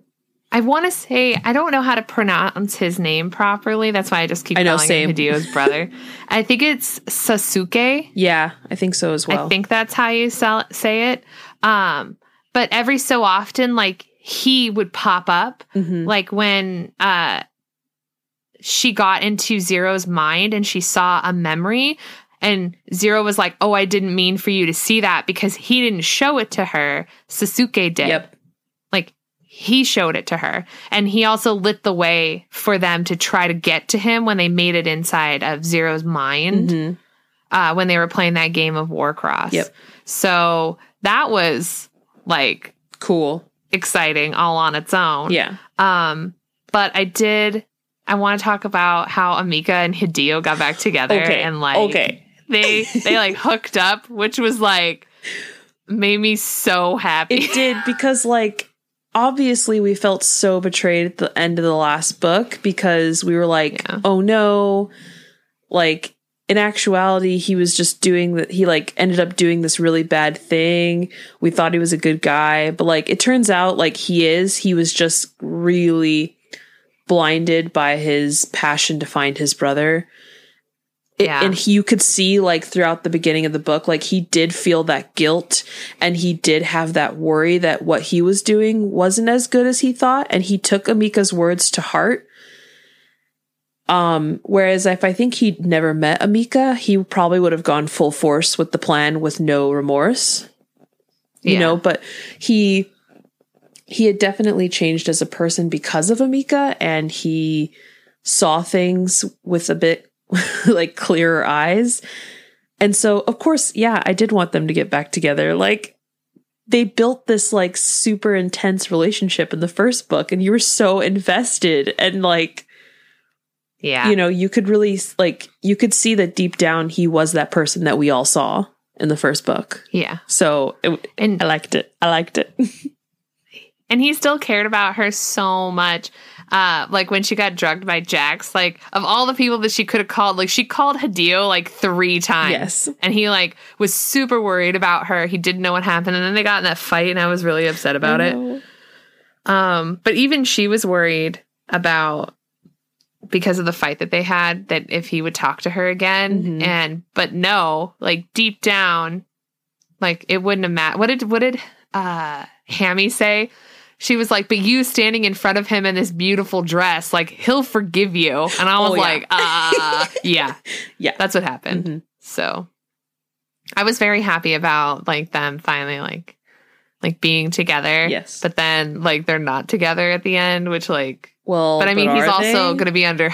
I want to say I don't know how to pronounce his name properly. That's why I just keep I know, calling same. him Hideo's brother. I think it's Sasuke. Yeah, I think so as well. I think that's how you sell, say it. Um, but every so often, like he would pop up, Mhm. like when uh, she got into Zero's mind and she saw a memory. And Zero was like, Oh, I didn't mean for you to see that because he didn't show it to her. Sasuke did. Yep. He showed it to her. And he also lit the way for them to try to get to him when they made it inside of Zero's mind Mhm. uh, when they were playing that game of Warcross. Yep. So that was like Cool. exciting all on its own. Yeah. Um, but I did. I want to talk about how Emika and Hideo got back together Okay. and like okay. they they like hooked up, which was like made me so happy. It did because, like, obviously we felt so betrayed at the end of the last book because we were like, Yeah. oh no. Like, in actuality, he was just doing that. He, like, ended up doing this really bad thing. We thought he was a good guy, but, like, it turns out, like, he is. He was just really blinded by his passion to find his brother. It- Yeah. and he, you could see like throughout the beginning of the book like he did feel that guilt and he did have that worry that what he was doing wasn't as good as he thought and he took emika's words to heart um whereas if i think he'd never met emika he probably would have gone full force with the plan with no remorse you Yeah. know but he he had definitely changed as a person because of emika and he saw things with a bit like clearer eyes and so of course yeah i did want them to get back together like they built this like super intense relationship in the first book and you were so invested and like yeah. you know you could really like you could see that deep down he was that person that we all saw in the first book yeah. so it, And i liked it i liked it and he still cared about her so much. Uh, like when she got drugged by Jax, like of all the people that she could have called, like she called Hideo like three times. Yes. And he like was super worried about her. He didn't know what happened. And then they got in that fight and I was really upset about it. Um, but even she was worried about because of the fight that they had that if he would talk to her again Mhm. and but no, like deep down, like it wouldn't have mattered. What did what did uh Hammie say? She was like, but you standing in front of him in this beautiful dress, like he'll forgive you. And I was Oh, yeah. like, uh yeah. Yeah. That's what happened. Mhm. So I was very happy about like them finally like like being together. Yes. But then like they're not together at the end, which like Well, but I mean, he's also they? going to be under.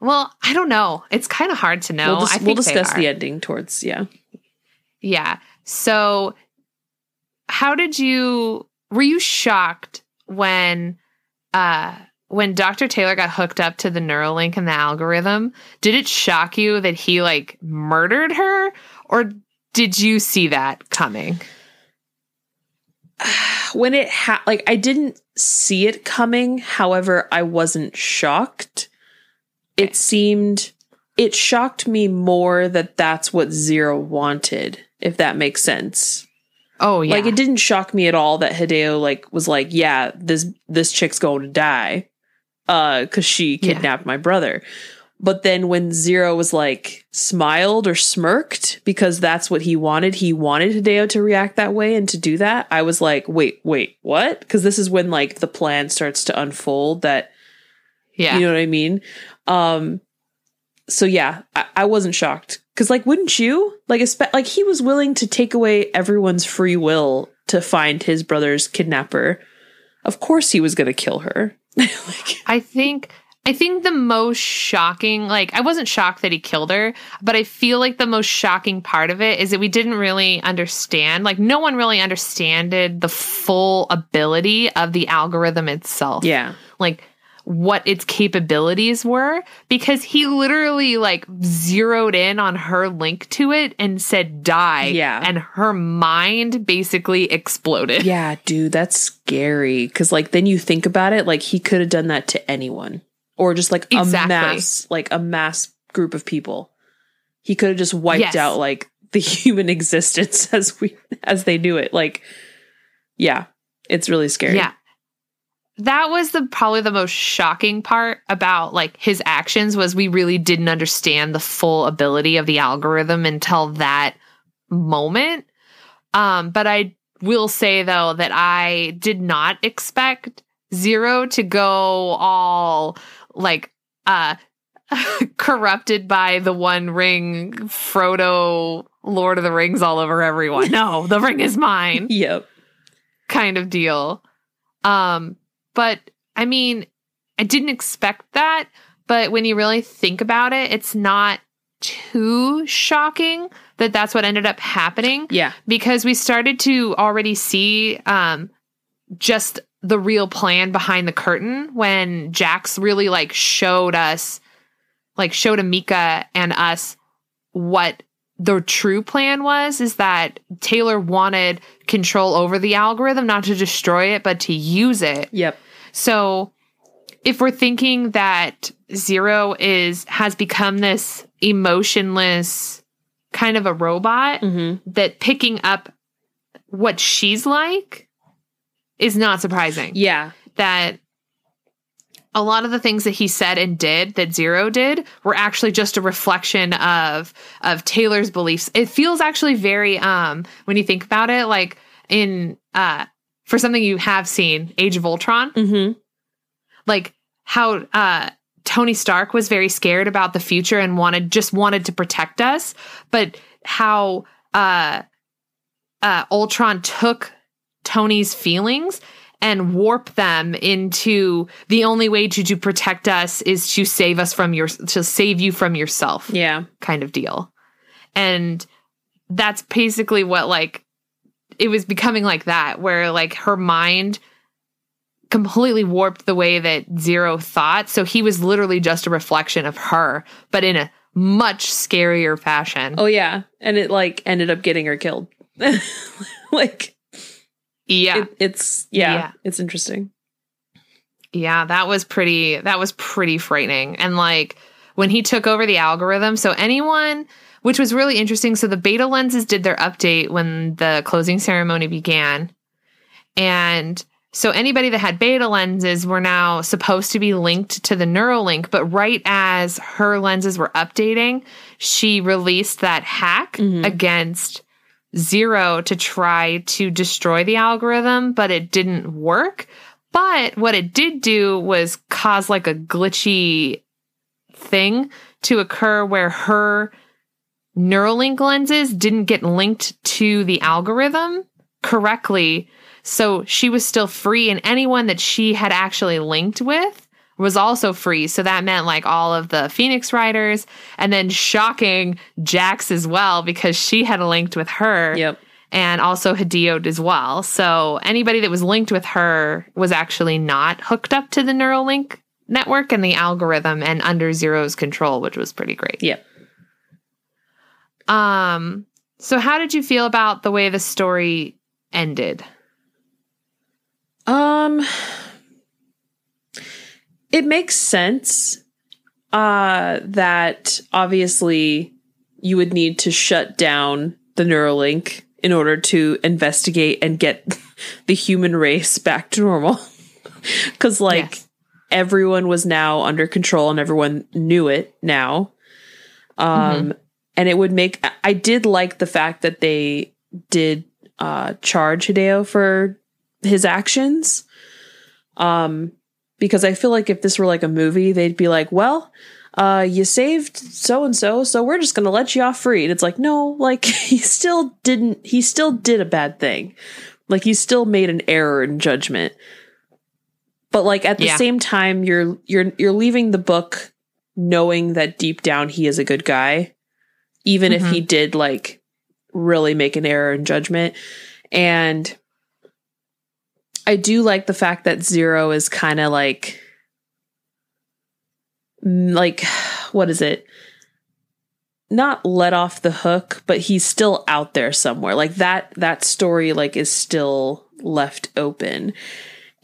Well, I don't know. It's kind of hard to know. We'll, dis- I we'll discuss the ending towards yeah. Yeah. So, how did you? Were you shocked when, uh, when Dr. Taylor got hooked up to the NeuroLink and the algorithm? Did it shock you that he like murdered her, or did you see that coming? when it ha- like I didn't see it coming. However, I wasn't shocked. It seemed it shocked me more that that's what Zero wanted, if that makes sense. Oh yeah. Like it didn't shock me at all that Hideo like was like, yeah, this this chick's going to die uh cuz she Yeah. kidnapped my brother. But then when Zero was like smiled or smirked because that's what he wanted, he wanted Hideo to react that way and to do that. I was like, wait, wait, what? Because this is when like the plan starts to unfold. That yeah. you know what I mean. Um, so yeah, I, I wasn't shocked because like, wouldn't you like? Espe- like he was willing to take away everyone's free will to find his brother's kidnapper. Of course, he was going to kill her. like, I think I think the most shocking, like I wasn't shocked that he killed her, but I feel like the most shocking part of it is that we didn't really understand, like no one really understood the full ability of the algorithm itself. yeah, Like what its capabilities were because he literally like zeroed in on her link to it and said die Yeah. and her mind basically exploded. yeah, dude, that's scary. Because like then you think about it, like he could have done that to anyone, or just like a Exactly. mass, like a mass group of people. He could have just wiped Yes. out like the human existence as we as they knew it. Like, yeah, it's really scary. Yeah. That was the probably the most shocking part about like his actions was we really didn't understand the full ability of the algorithm until that moment. Um but I will say though that I did not expect Zero to go all like uh corrupted by the one ring Frodo Lord of the Rings all over everyone. No, the ring is mine Yep. kind of deal. Um, but I mean, I didn't expect that, but when you really think about it, it's not too shocking that that's what ended up happening Yeah. because we started to already see um just the real plan behind the curtain when Jax really like showed us like showed Emika and us what the true plan was is that Taylor wanted control over the algorithm not to destroy it but to use it Yep. So if we're thinking that Zero is has become this emotionless kind of a robot Mm-hmm. that picking up what she's like is not surprising. Yeah. That a lot of the things that he said and did that Zero did were actually just a reflection of of Taylor's beliefs. It feels actually very um when you think about it like in uh for something you have seen Age of Ultron Mm-hmm. like how uh Tony Stark was very scared about the future and wanted just wanted to protect us, but how uh uh Ultron took Tony's feelings and warp them into the only way to, to protect us is to save us from your to save you from yourself Yeah. kind of deal. And that's basically what like it was becoming like that where like her mind completely warped the way that Zero thought. So he was literally just a reflection of her, but in a much scarier fashion. Oh yeah. And it like ended up getting her killed. like yeah. it, it's yeah, Yeah. it's interesting. Yeah, that was pretty that was pretty frightening. And like when he took over the algorithm, so anyone which was really interesting, so the beta lenses did their update when the closing ceremony began. And so anybody that had beta lenses were now supposed to be linked to the NeuroLink, but right as her lenses were updating, she released that hack Mhm. against Zero to try to destroy the algorithm, but it didn't work. But what it did do was cause like a glitchy thing to occur where her NeuroLink lenses didn't get linked to the algorithm correctly. So she was still free, and anyone that she had actually linked with was also free. So that meant like all of the Phoenix Riders and then shocking Jax as well because she had linked with her. Yep. And also Hideo as well. So anybody that was linked with her was actually not hooked up to the NeuroLink network and the algorithm and under Zero's control, which was pretty great. Yep. Um, so how did you feel about the way the story ended? Um it makes sense uh that obviously you would need to shut down the NeuroLink in order to investigate and get the human race back to normal. Cuz like Yes. everyone was now under control and everyone knew it now. Um and it would make I did like the fact that they did uh charge Hideo for his actions. Um because I feel like if this were like a movie, they'd be like, "Well, uh you saved so and so, so we're just going to let you off free." And it's like, "No, like he still didn't he still did a bad thing. Like he still made an error in judgment." But like at the Yeah. same time you're you're you're leaving the book knowing that deep down he is a good guy even if he did like really make an error in judgment and I do like the fact that Zero is kind of like mm, like what is it? Not let off the hook, but he's still out there somewhere. Like that that story like is still left open.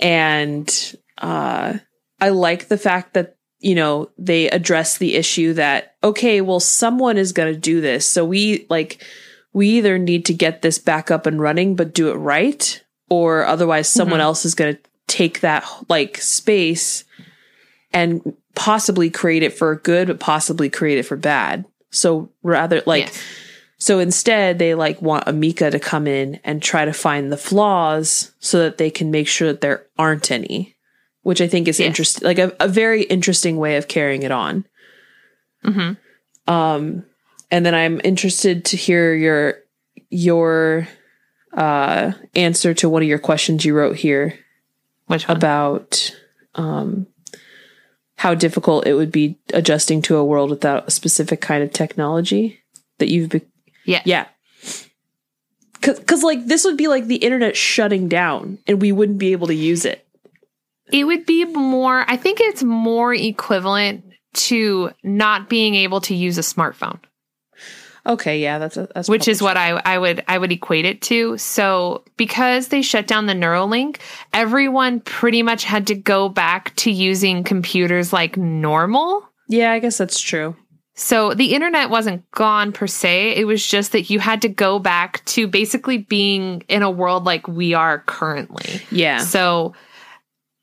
And uh I like the fact that you know they address the issue that okay, well someone is going to do this. So we like we either need to get this back up and running but do it right or otherwise mm-hmm. someone else is going to take that like space and possibly create it for good but possibly create it for bad so rather like Yes. so instead they like want emika to come in and try to find the flaws so that they can make sure that there aren't any which i think is Yes. interesting like a, a very interesting way of carrying it on Mhm. um and then i'm interested to hear your your uh answer to one of your questions you wrote here Which one? about um how difficult it would be adjusting to a world without a specific kind of technology that you've be- yeah. yeah Cause, Cause like this would be like the internet shutting down and we wouldn't be able to use it. It would be more, I think it's more equivalent to not being able to use a smartphone. Okay, yeah, that's a, that's which is probably what I, I would I would equate it to. So because they shut down the NeuroLink, everyone pretty much had to go back to using computers like normal. Yeah, I guess that's true. So the internet wasn't gone per se. It was just that you had to go back to basically being in a world like we are currently. Yeah. So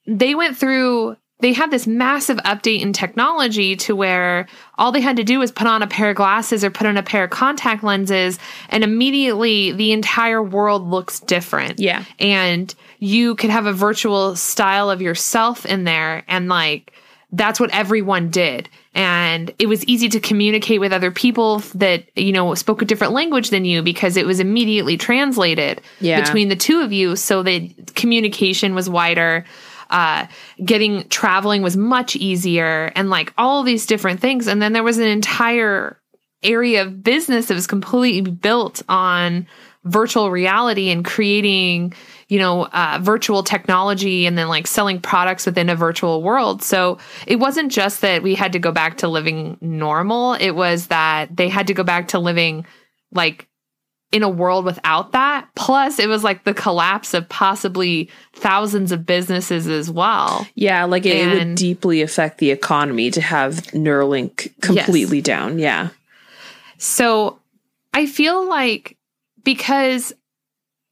they went through, they had this massive update in technology to where all they had to do was put on a pair of glasses or put on a pair of contact lenses, and immediately the entire world looks different. Yeah. And you could have a virtual style of yourself in there, and like, that's what everyone did. And it was easy to communicate with other people that, you know, spoke a different language than you because it was immediately translated Yeah. between the two of you. So that communication was wider. Uh, getting traveling was much easier and like all these different things. And then there was an entire area of business that was completely built on virtual reality and creating you know uh, virtual technology and then like selling products within a virtual world so it wasn't just that we had to go back to living normal it was that they had to go back to living like in a world without that plus it was like the collapse of possibly thousands of businesses as well Yeah, like it, it would deeply affect the economy to have NeuroLink completely down. Yeah. So I feel like because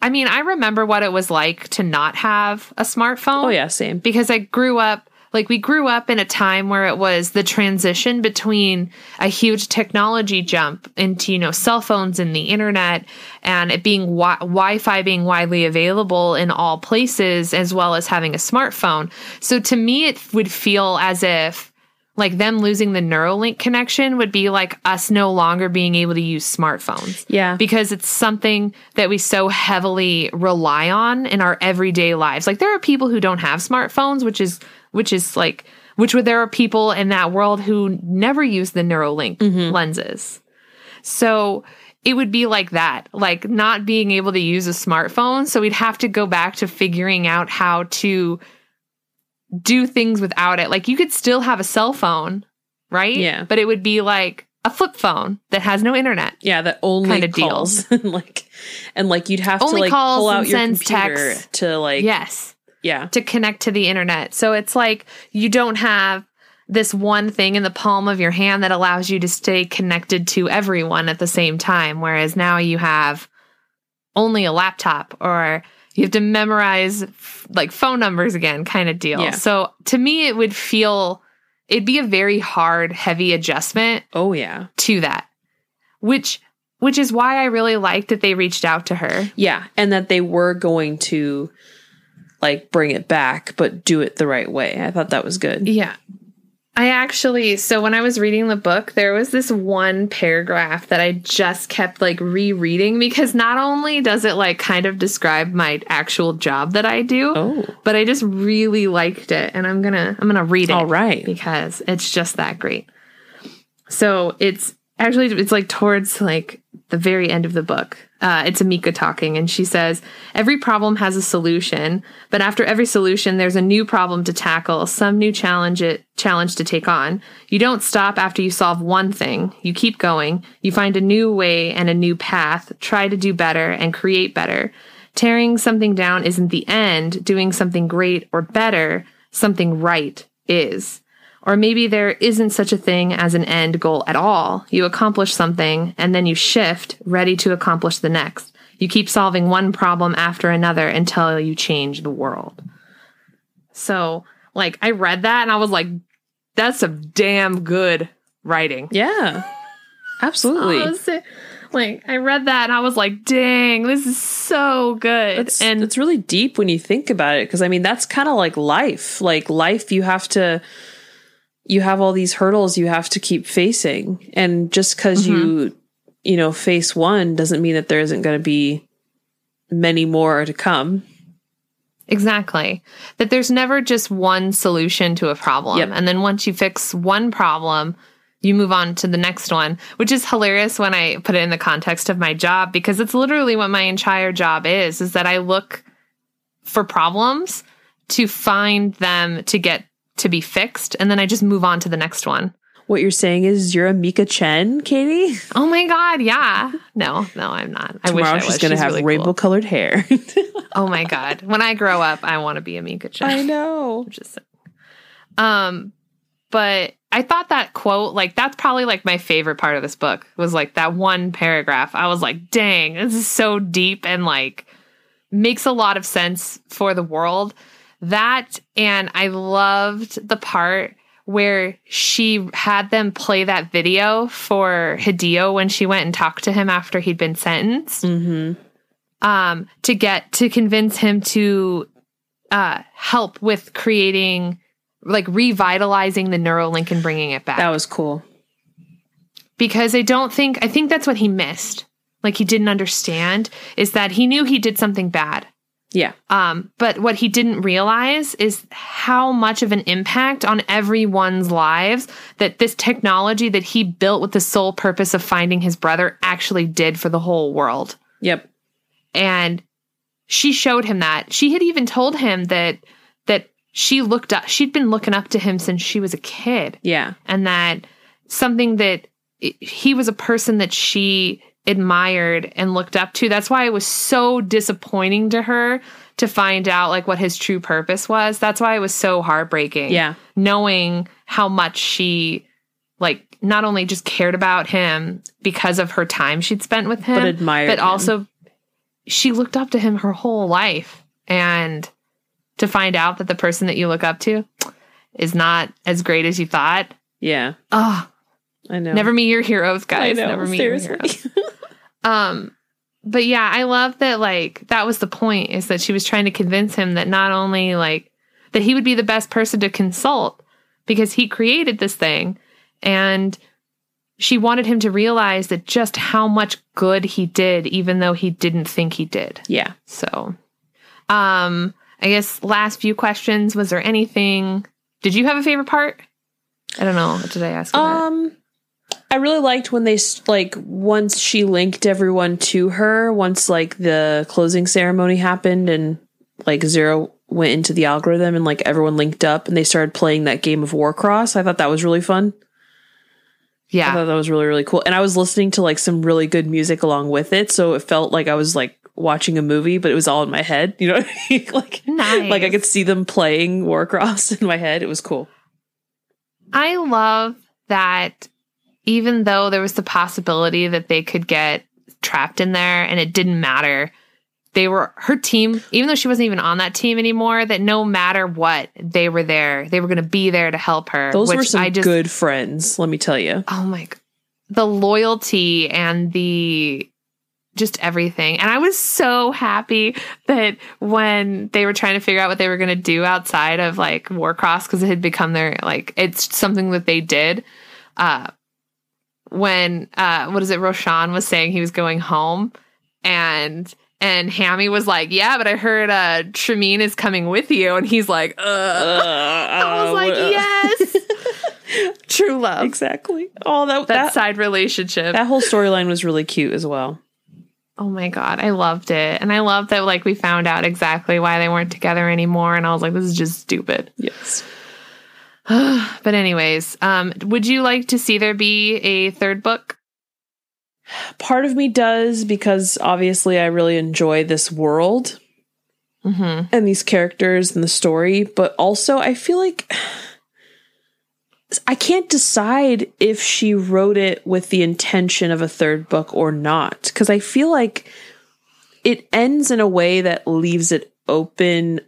I mean, I remember what it was like to not have a smartphone. Oh yeah, same. Because I grew up like we grew up in a time where it was the transition between a huge technology jump into you know cell phones and the internet and it being wi- wi-fi being widely available in all places as well as having a smartphone so to me it would feel as if like them losing the NeuroLink connection would be like us no longer being able to use smartphones. Yeah. Because it's something that we so heavily rely on in our everyday lives. Like there are people who don't have smartphones, which is which is like which would there are people in that world who never use the NeuroLink mm-hmm. lenses. So it would be like that, like not being able to use a smartphone. So we'd have to go back to figuring out how to do things without it. Like you could still have a cell phone, right? Yeah. But it would be like a flip phone that has no internet. Yeah, that only Kinda calls. like and like you'd have Only to like calls pull out your computer texts. to like Yes. Yeah. to connect to the internet. So it's like you don't have this one thing in the palm of your hand that allows you to stay connected to everyone at the same time. Whereas now you have only a laptop or you have to memorize f- like phone numbers again, kind of deal. Yeah. So to me, it would feel, it'd be a very hard, heavy adjustment Oh yeah. to that, which. Which is why I really liked that they reached out to her. Yeah, and that they were going to like bring it back but do it the right way. I thought that was good. Yeah. I actually, so when I was reading the book, there was this one paragraph that I just kept like rereading because not only does it like kind of describe my actual job that I do, Oh. but I just really liked it and I'm going to I'm going to read it All right. because it's just that great. So it's actually it's like towards like the very end of the book. Uh, it's Emika talking, and she says every problem has a solution, but after every solution, there's a new problem to tackle, some new challenge it challenge to take on. You don't stop after you solve one thing. You keep going. You find a new way and a new path. Try to do better and create better. Tearing something down isn't the end. Doing something great or better, something right, is. Or maybe there isn't such a thing as an end goal at all. You accomplish something and then you shift, ready to accomplish the next. You keep solving one problem after another until you change the world. So, like, I read that and I was like, that's some damn good writing. Yeah. Absolutely. Was, like, I read that and I was like, dang, this is so good. It's, and it's really deep when you think about it because I mean that's kind of like life. Like life you have to you have all these hurdles you have to keep facing and just because you mm-hmm. you know face one doesn't mean that there isn't going to be many more to come. Exactly. That there's never just one solution to a problem. Yep. And then once you fix one problem, you move on to the next one, which is hilarious when I put it in the context of my job because it's literally what my entire job is is that I look for problems to find them to get to be fixed and then I just move on to the next one. What you're saying is you're a Mika Chen, Katie? Oh my god, yeah. No, no, I'm not. I wish I Tomorrow was. she's going to have really rainbow cool. colored hair. Oh my god. When I grow up, I want to be a Mika Chen. I know. just. Um, but I thought that quote, like, that's probably like my favorite part of this book was like that one paragraph. I was like, dang, this is so deep and like makes a lot of sense for the world. That, and I loved the part where she had them play that video for Hideo when she went and talked to him after he'd been sentenced Mm-hmm. um, to get to convince him to uh, help with creating, like revitalizing the NeuroLink and bringing it back. That was cool. because I don't think I think that's what he missed. Like he didn't understand is that he knew he did something bad. Yeah. Um, but what he didn't realize is how much of an impact on everyone's lives that this technology that he built with the sole purpose of finding his brother actually did for the whole world. Yep. and she showed him that she had even told him that that she looked up she'd been looking up to him since she was a kid Yeah. and that something that he was a person that she admired and looked up to that's why it was so disappointing to her to find out like what his true purpose was that's why it was so heartbreaking Yeah. knowing how much she like not only just cared about him because of her time she'd spent with him But admired but him. also she looked up to him her whole life and to find out that the person that you look up to is not as great as you thought Yeah. oh I know. never meet your heroes guys I know, never meet seriously. your heroes um but yeah i love that like that was the point is that she was trying to convince him that not only like that he would be the best person to consult because he created this thing and she wanted him to realize that just how much good he did even though he didn't think he did yeah. so um i guess last few questions was there anything Did you have a favorite part? I don't know. Did I ask? Um, I really liked when they like once she linked everyone to her. Once like the closing ceremony happened and like Zero went into the algorithm and like everyone linked up and they started playing that game of Warcross. I thought that was really fun. Yeah. I thought that was really really cool. And I was listening to like some really good music along with it, so it felt like I was like watching a movie, but it was all in my head. You know, I mean? like Nice. like I could see them playing Warcross in my head. It was cool. I love that even though there was the possibility that they could get trapped in there and it didn't matter, they were her team, even though she wasn't even on that team anymore, that no matter what, they were there. They were going to be there to help her. Those were some just, good friends. Let me tell you. Oh my, g- the loyalty and the just everything. And I was so happy that when they were trying to figure out what they were going to do outside of like Warcross, because it had become their, like, it's something that they did. Uh, when, uh, what is it, Roshan was saying he was going home and, and Hammie was like, yeah, but I heard, uh, Tremaine is coming with you. And he's like, uh, I was like, yes. True love. Exactly. Oh, that That, that side relationship. that whole storyline was really cute as well. Oh my god, I loved it. And I loved that like we found out exactly why they weren't together anymore and I was like this is just stupid. Yes. But anyways, um would you like to see there be a third book? Part of me does because obviously I really enjoy this world Mhm. and these characters and the story, but also I feel like I can't decide if she wrote it with the intention of a third book or not because I feel like it ends in a way that leaves it open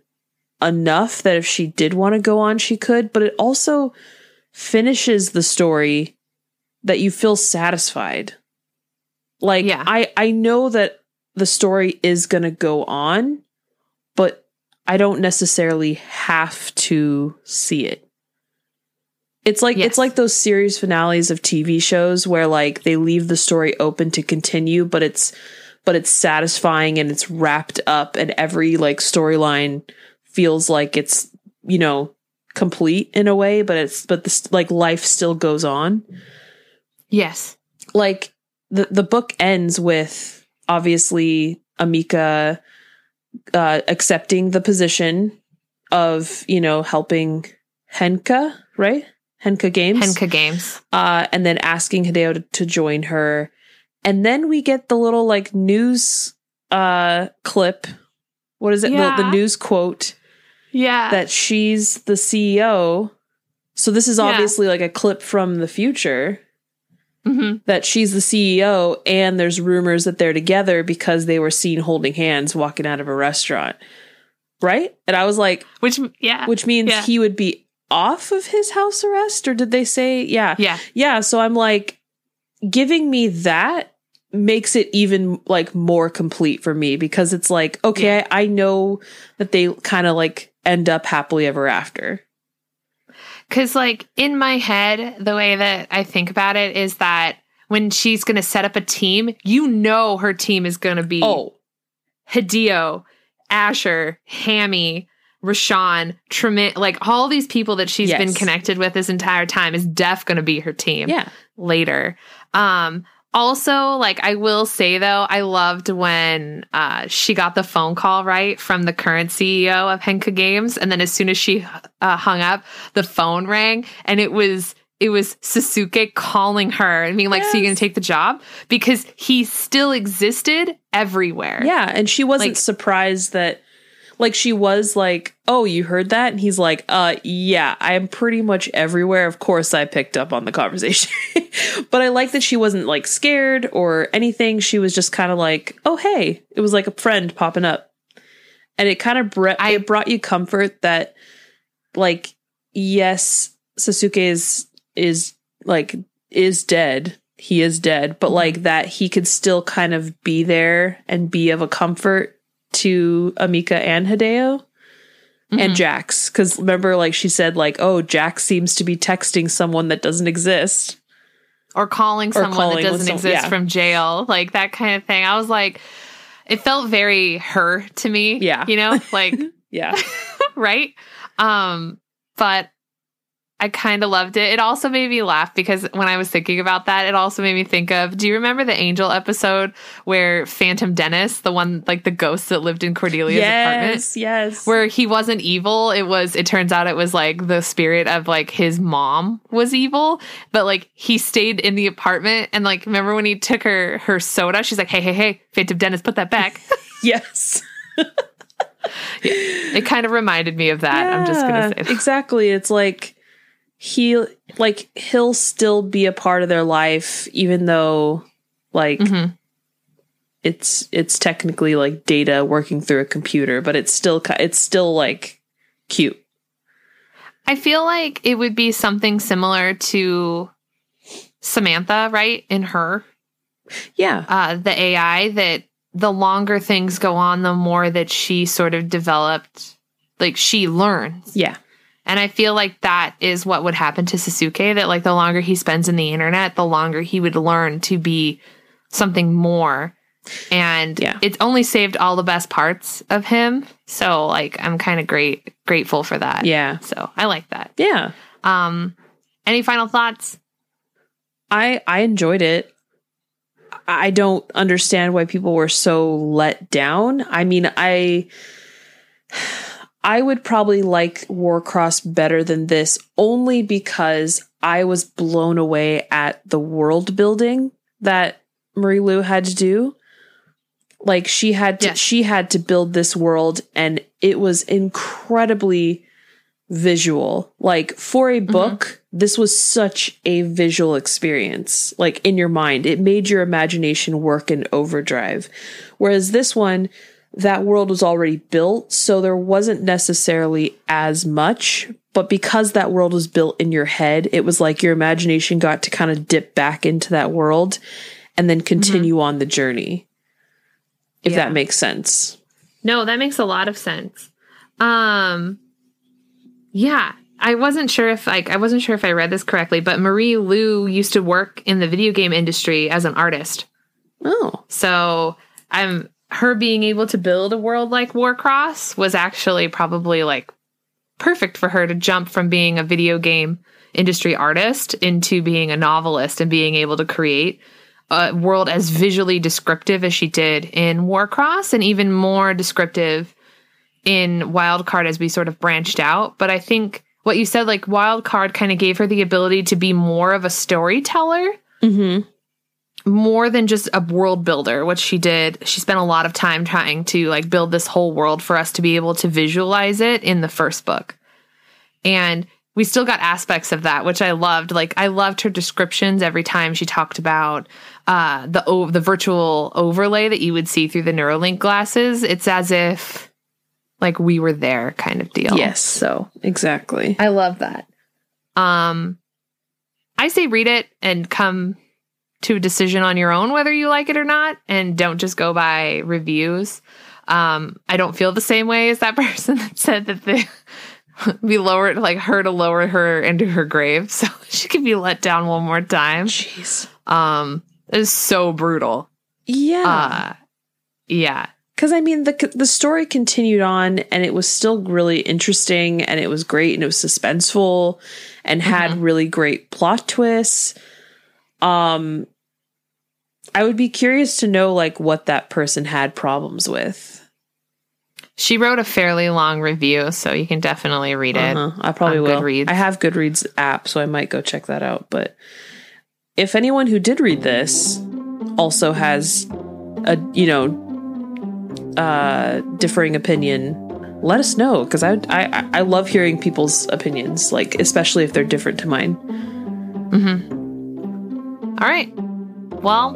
enough that if she did want to go on she could, but it also finishes the story that you feel satisfied. Like Yeah. I I know that the story is going to go on, but I don't necessarily have to see it. It's like Yes. it's like those series finales of TV shows where like they leave the story open to continue, but it's but it's satisfying and it's wrapped up and every like storyline feels like it's, you know, complete in a way, but it's but this like life still goes on Yes. like the the book ends with obviously Emika uh accepting the position of, you know, helping Henka, right? Henka Games. Henka Games. Uh and then asking Hideo to, to join her. And then we get the little like news uh clip. What is it? The, the news quote Yeah. that she's the CEO. So this is Yeah. obviously like a clip from the future Mhm. that she's the CEO and there's rumors that they're together because they were seen holding hands walking out of a restaurant. Right? And I was like, Which yeah. which means Yeah. he would be off of his house arrest or did they say yeah. yeah. Yeah, so I'm like giving me that makes it even like more complete for me because it's like okay, I, I know that they kind of like end up happily ever after. Cause like in my head, the way that I think about it is that when she's gonna set up a team, you know her team is gonna be Oh, Hideo, Asher, Hammie, Roshan, Tremont, like all these people that she's Yes. been connected with this entire time is def going to be her team yeah. later. Um, also, like I will say though, I loved when uh, she got the phone call right from the current CEO of Henka Games, and then as soon as she uh, hung up, the phone rang, and it was it was Sasuke calling her and being like, "So you gonna take the job?" Because he still existed everywhere. Yeah, and she wasn't Like- surprised that like she was like, "Oh, you heard that?" And he's like, "Uh, yeah, I am pretty much everywhere. Of course I picked up on the conversation." but I like that she wasn't like scared or anything. She was just kind of like, "Oh, hey." It was like a friend popping up. And it kind of br- I- it brought you comfort that like yes, Sasuke is is like is dead. He is dead, but like that he could still kind of be there and be of a comfort to Emika and Hideo and Mhm. Jax. Cause remember, like she said, like, oh, Jax seems to be texting someone that doesn't exist. or calling Or someone calling that doesn't some- exist yeah. from jail, like that kind of thing. I was like, it felt very her to me. Yeah. You know, like, Yeah. right? Um, but I kind of loved it. It also made me laugh because when I was thinking about that, it also made me think of do you remember the Angel episode where Phantom Dennis, the one like the ghost that lived in Cordelia's apartment? Yes, yes. Where he wasn't evil. It was, it turns out it was like the spirit of like his mom was evil, but like he stayed in the apartment. And like, remember when he took her, her soda? She's like, hey, hey, hey, Phantom Dennis, put that back. yes. it kind of reminded me of that. I'm just going to say that. Exactly. It's like he like he'll still be a part of their life even though like Mhm. it's it's technically like data working through a computer, but it's still it's still like cute. I feel like it would be something similar to Samantha, right? In her, Yeah. uh, the AI, that the longer things go on, the more that she sort of developed, like she learns. Yeah. And I feel like that is what would happen to Sasuke, that like the longer he spends in the internet, the longer he would learn to be something more. And Yeah. it's only saved all the best parts of him. So like I'm kind of great grateful for that. Yeah. So I like that. Yeah. Um, any final thoughts? I I enjoyed it. I don't understand why people were so let down. I mean, I I would probably like Warcross better than this only because I was blown away at the world building that Marie Lu had to do. Like she had to Yes. she had to build this world and it was incredibly visual. Like for a mm-hmm. book, this was such a visual experience. Like in your mind, it made your imagination work in overdrive. Whereas this one, that world was already built, so there wasn't necessarily as much. But because that world was built in your head, it was like your imagination got to kind of dip back into that world and then continue on the journey. If Yeah. that makes sense. No, that makes a lot of sense. Um, yeah, I wasn't sure if like I wasn't sure if I read this correctly, but Marie Lu used to work in the video game industry as an artist. Oh, So I'm her being able to build a world like Warcross was actually probably like perfect for her to jump from being a video game industry artist into being a novelist and being able to create a world as visually descriptive as she did in Warcross and even more descriptive in Wildcard as we sort of branched out. But I think what you said, like Wildcard kind of gave her the ability to be more of a storyteller mm-hmm. More than just a world builder, which she did. She spent a lot of time trying to like build this whole world for us to be able to visualize it in the first book. And we still got aspects of that, which I loved. Like I loved her descriptions every time she talked about uh, the o- the virtual overlay that you would see through the NeuroLink glasses. It's as if like we were there, kind of deal. Yes. So exactly. I love that. Um, I say read it and come to a decision on your own whether you like it or not, and don't just go by reviews. Um, I don't feel the same way as that person that said that the we lowered like her to lower her into her grave so she could be let down one more time. Jeez. Um, it is so brutal. Yeah. Uh, yeah, Because I mean, the the story continued on, and it was still really interesting, and it was great, and it was suspenseful, and had really great plot twists. Um, I would be curious to know like what that person had problems with. she wrote a fairly long review, so you can definitely read it. Uh-huh. I probably will. Goodreads. I have Goodreads app, so I might go check that out. But if anyone who did read this also has a you know uh differing opinion, let us know because I, I I love hearing people's opinions, like especially if they're different to mine. All right. Well,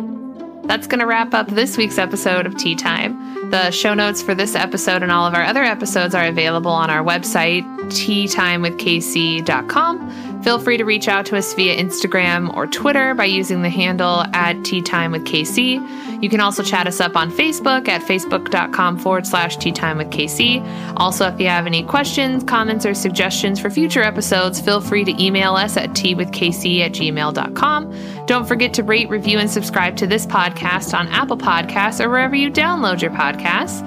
that's going to wrap up this week's episode of Tea Time. The show notes for this episode and all of our other episodes are available on our website, teatimewithkc.com. Feel free to reach out to us via Instagram or Twitter by using the handle at Tea Time with KC. You can also chat us up on Facebook at facebook.com forward slash Tea Time with KC. Also, if you have any questions, comments, or suggestions for future episodes, feel free to email us at teawithkc at gmail.com. Don't forget to rate, review, and subscribe to this podcast on Apple Podcasts or wherever you download your podcasts.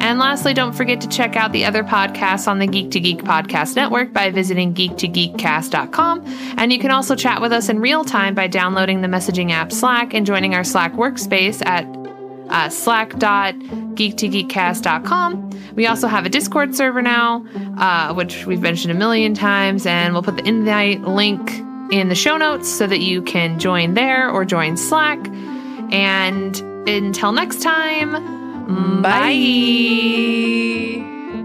And lastly, don't forget to check out the other podcasts on the Geek to Geek Podcast Network by visiting geek2geekcast.com. And you can also chat with us in real time by downloading the messaging app Slack and joining our Slack workspace at uh, slack.geek2geekcast.com. We also have a Discord server now, uh, which we've mentioned a million times, and we'll put the invite link in the show notes so that you can join there or join Slack. And until next time, Bye.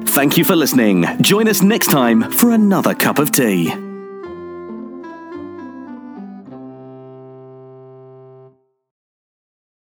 Thank you for listening. Join us next time for another cup of tea.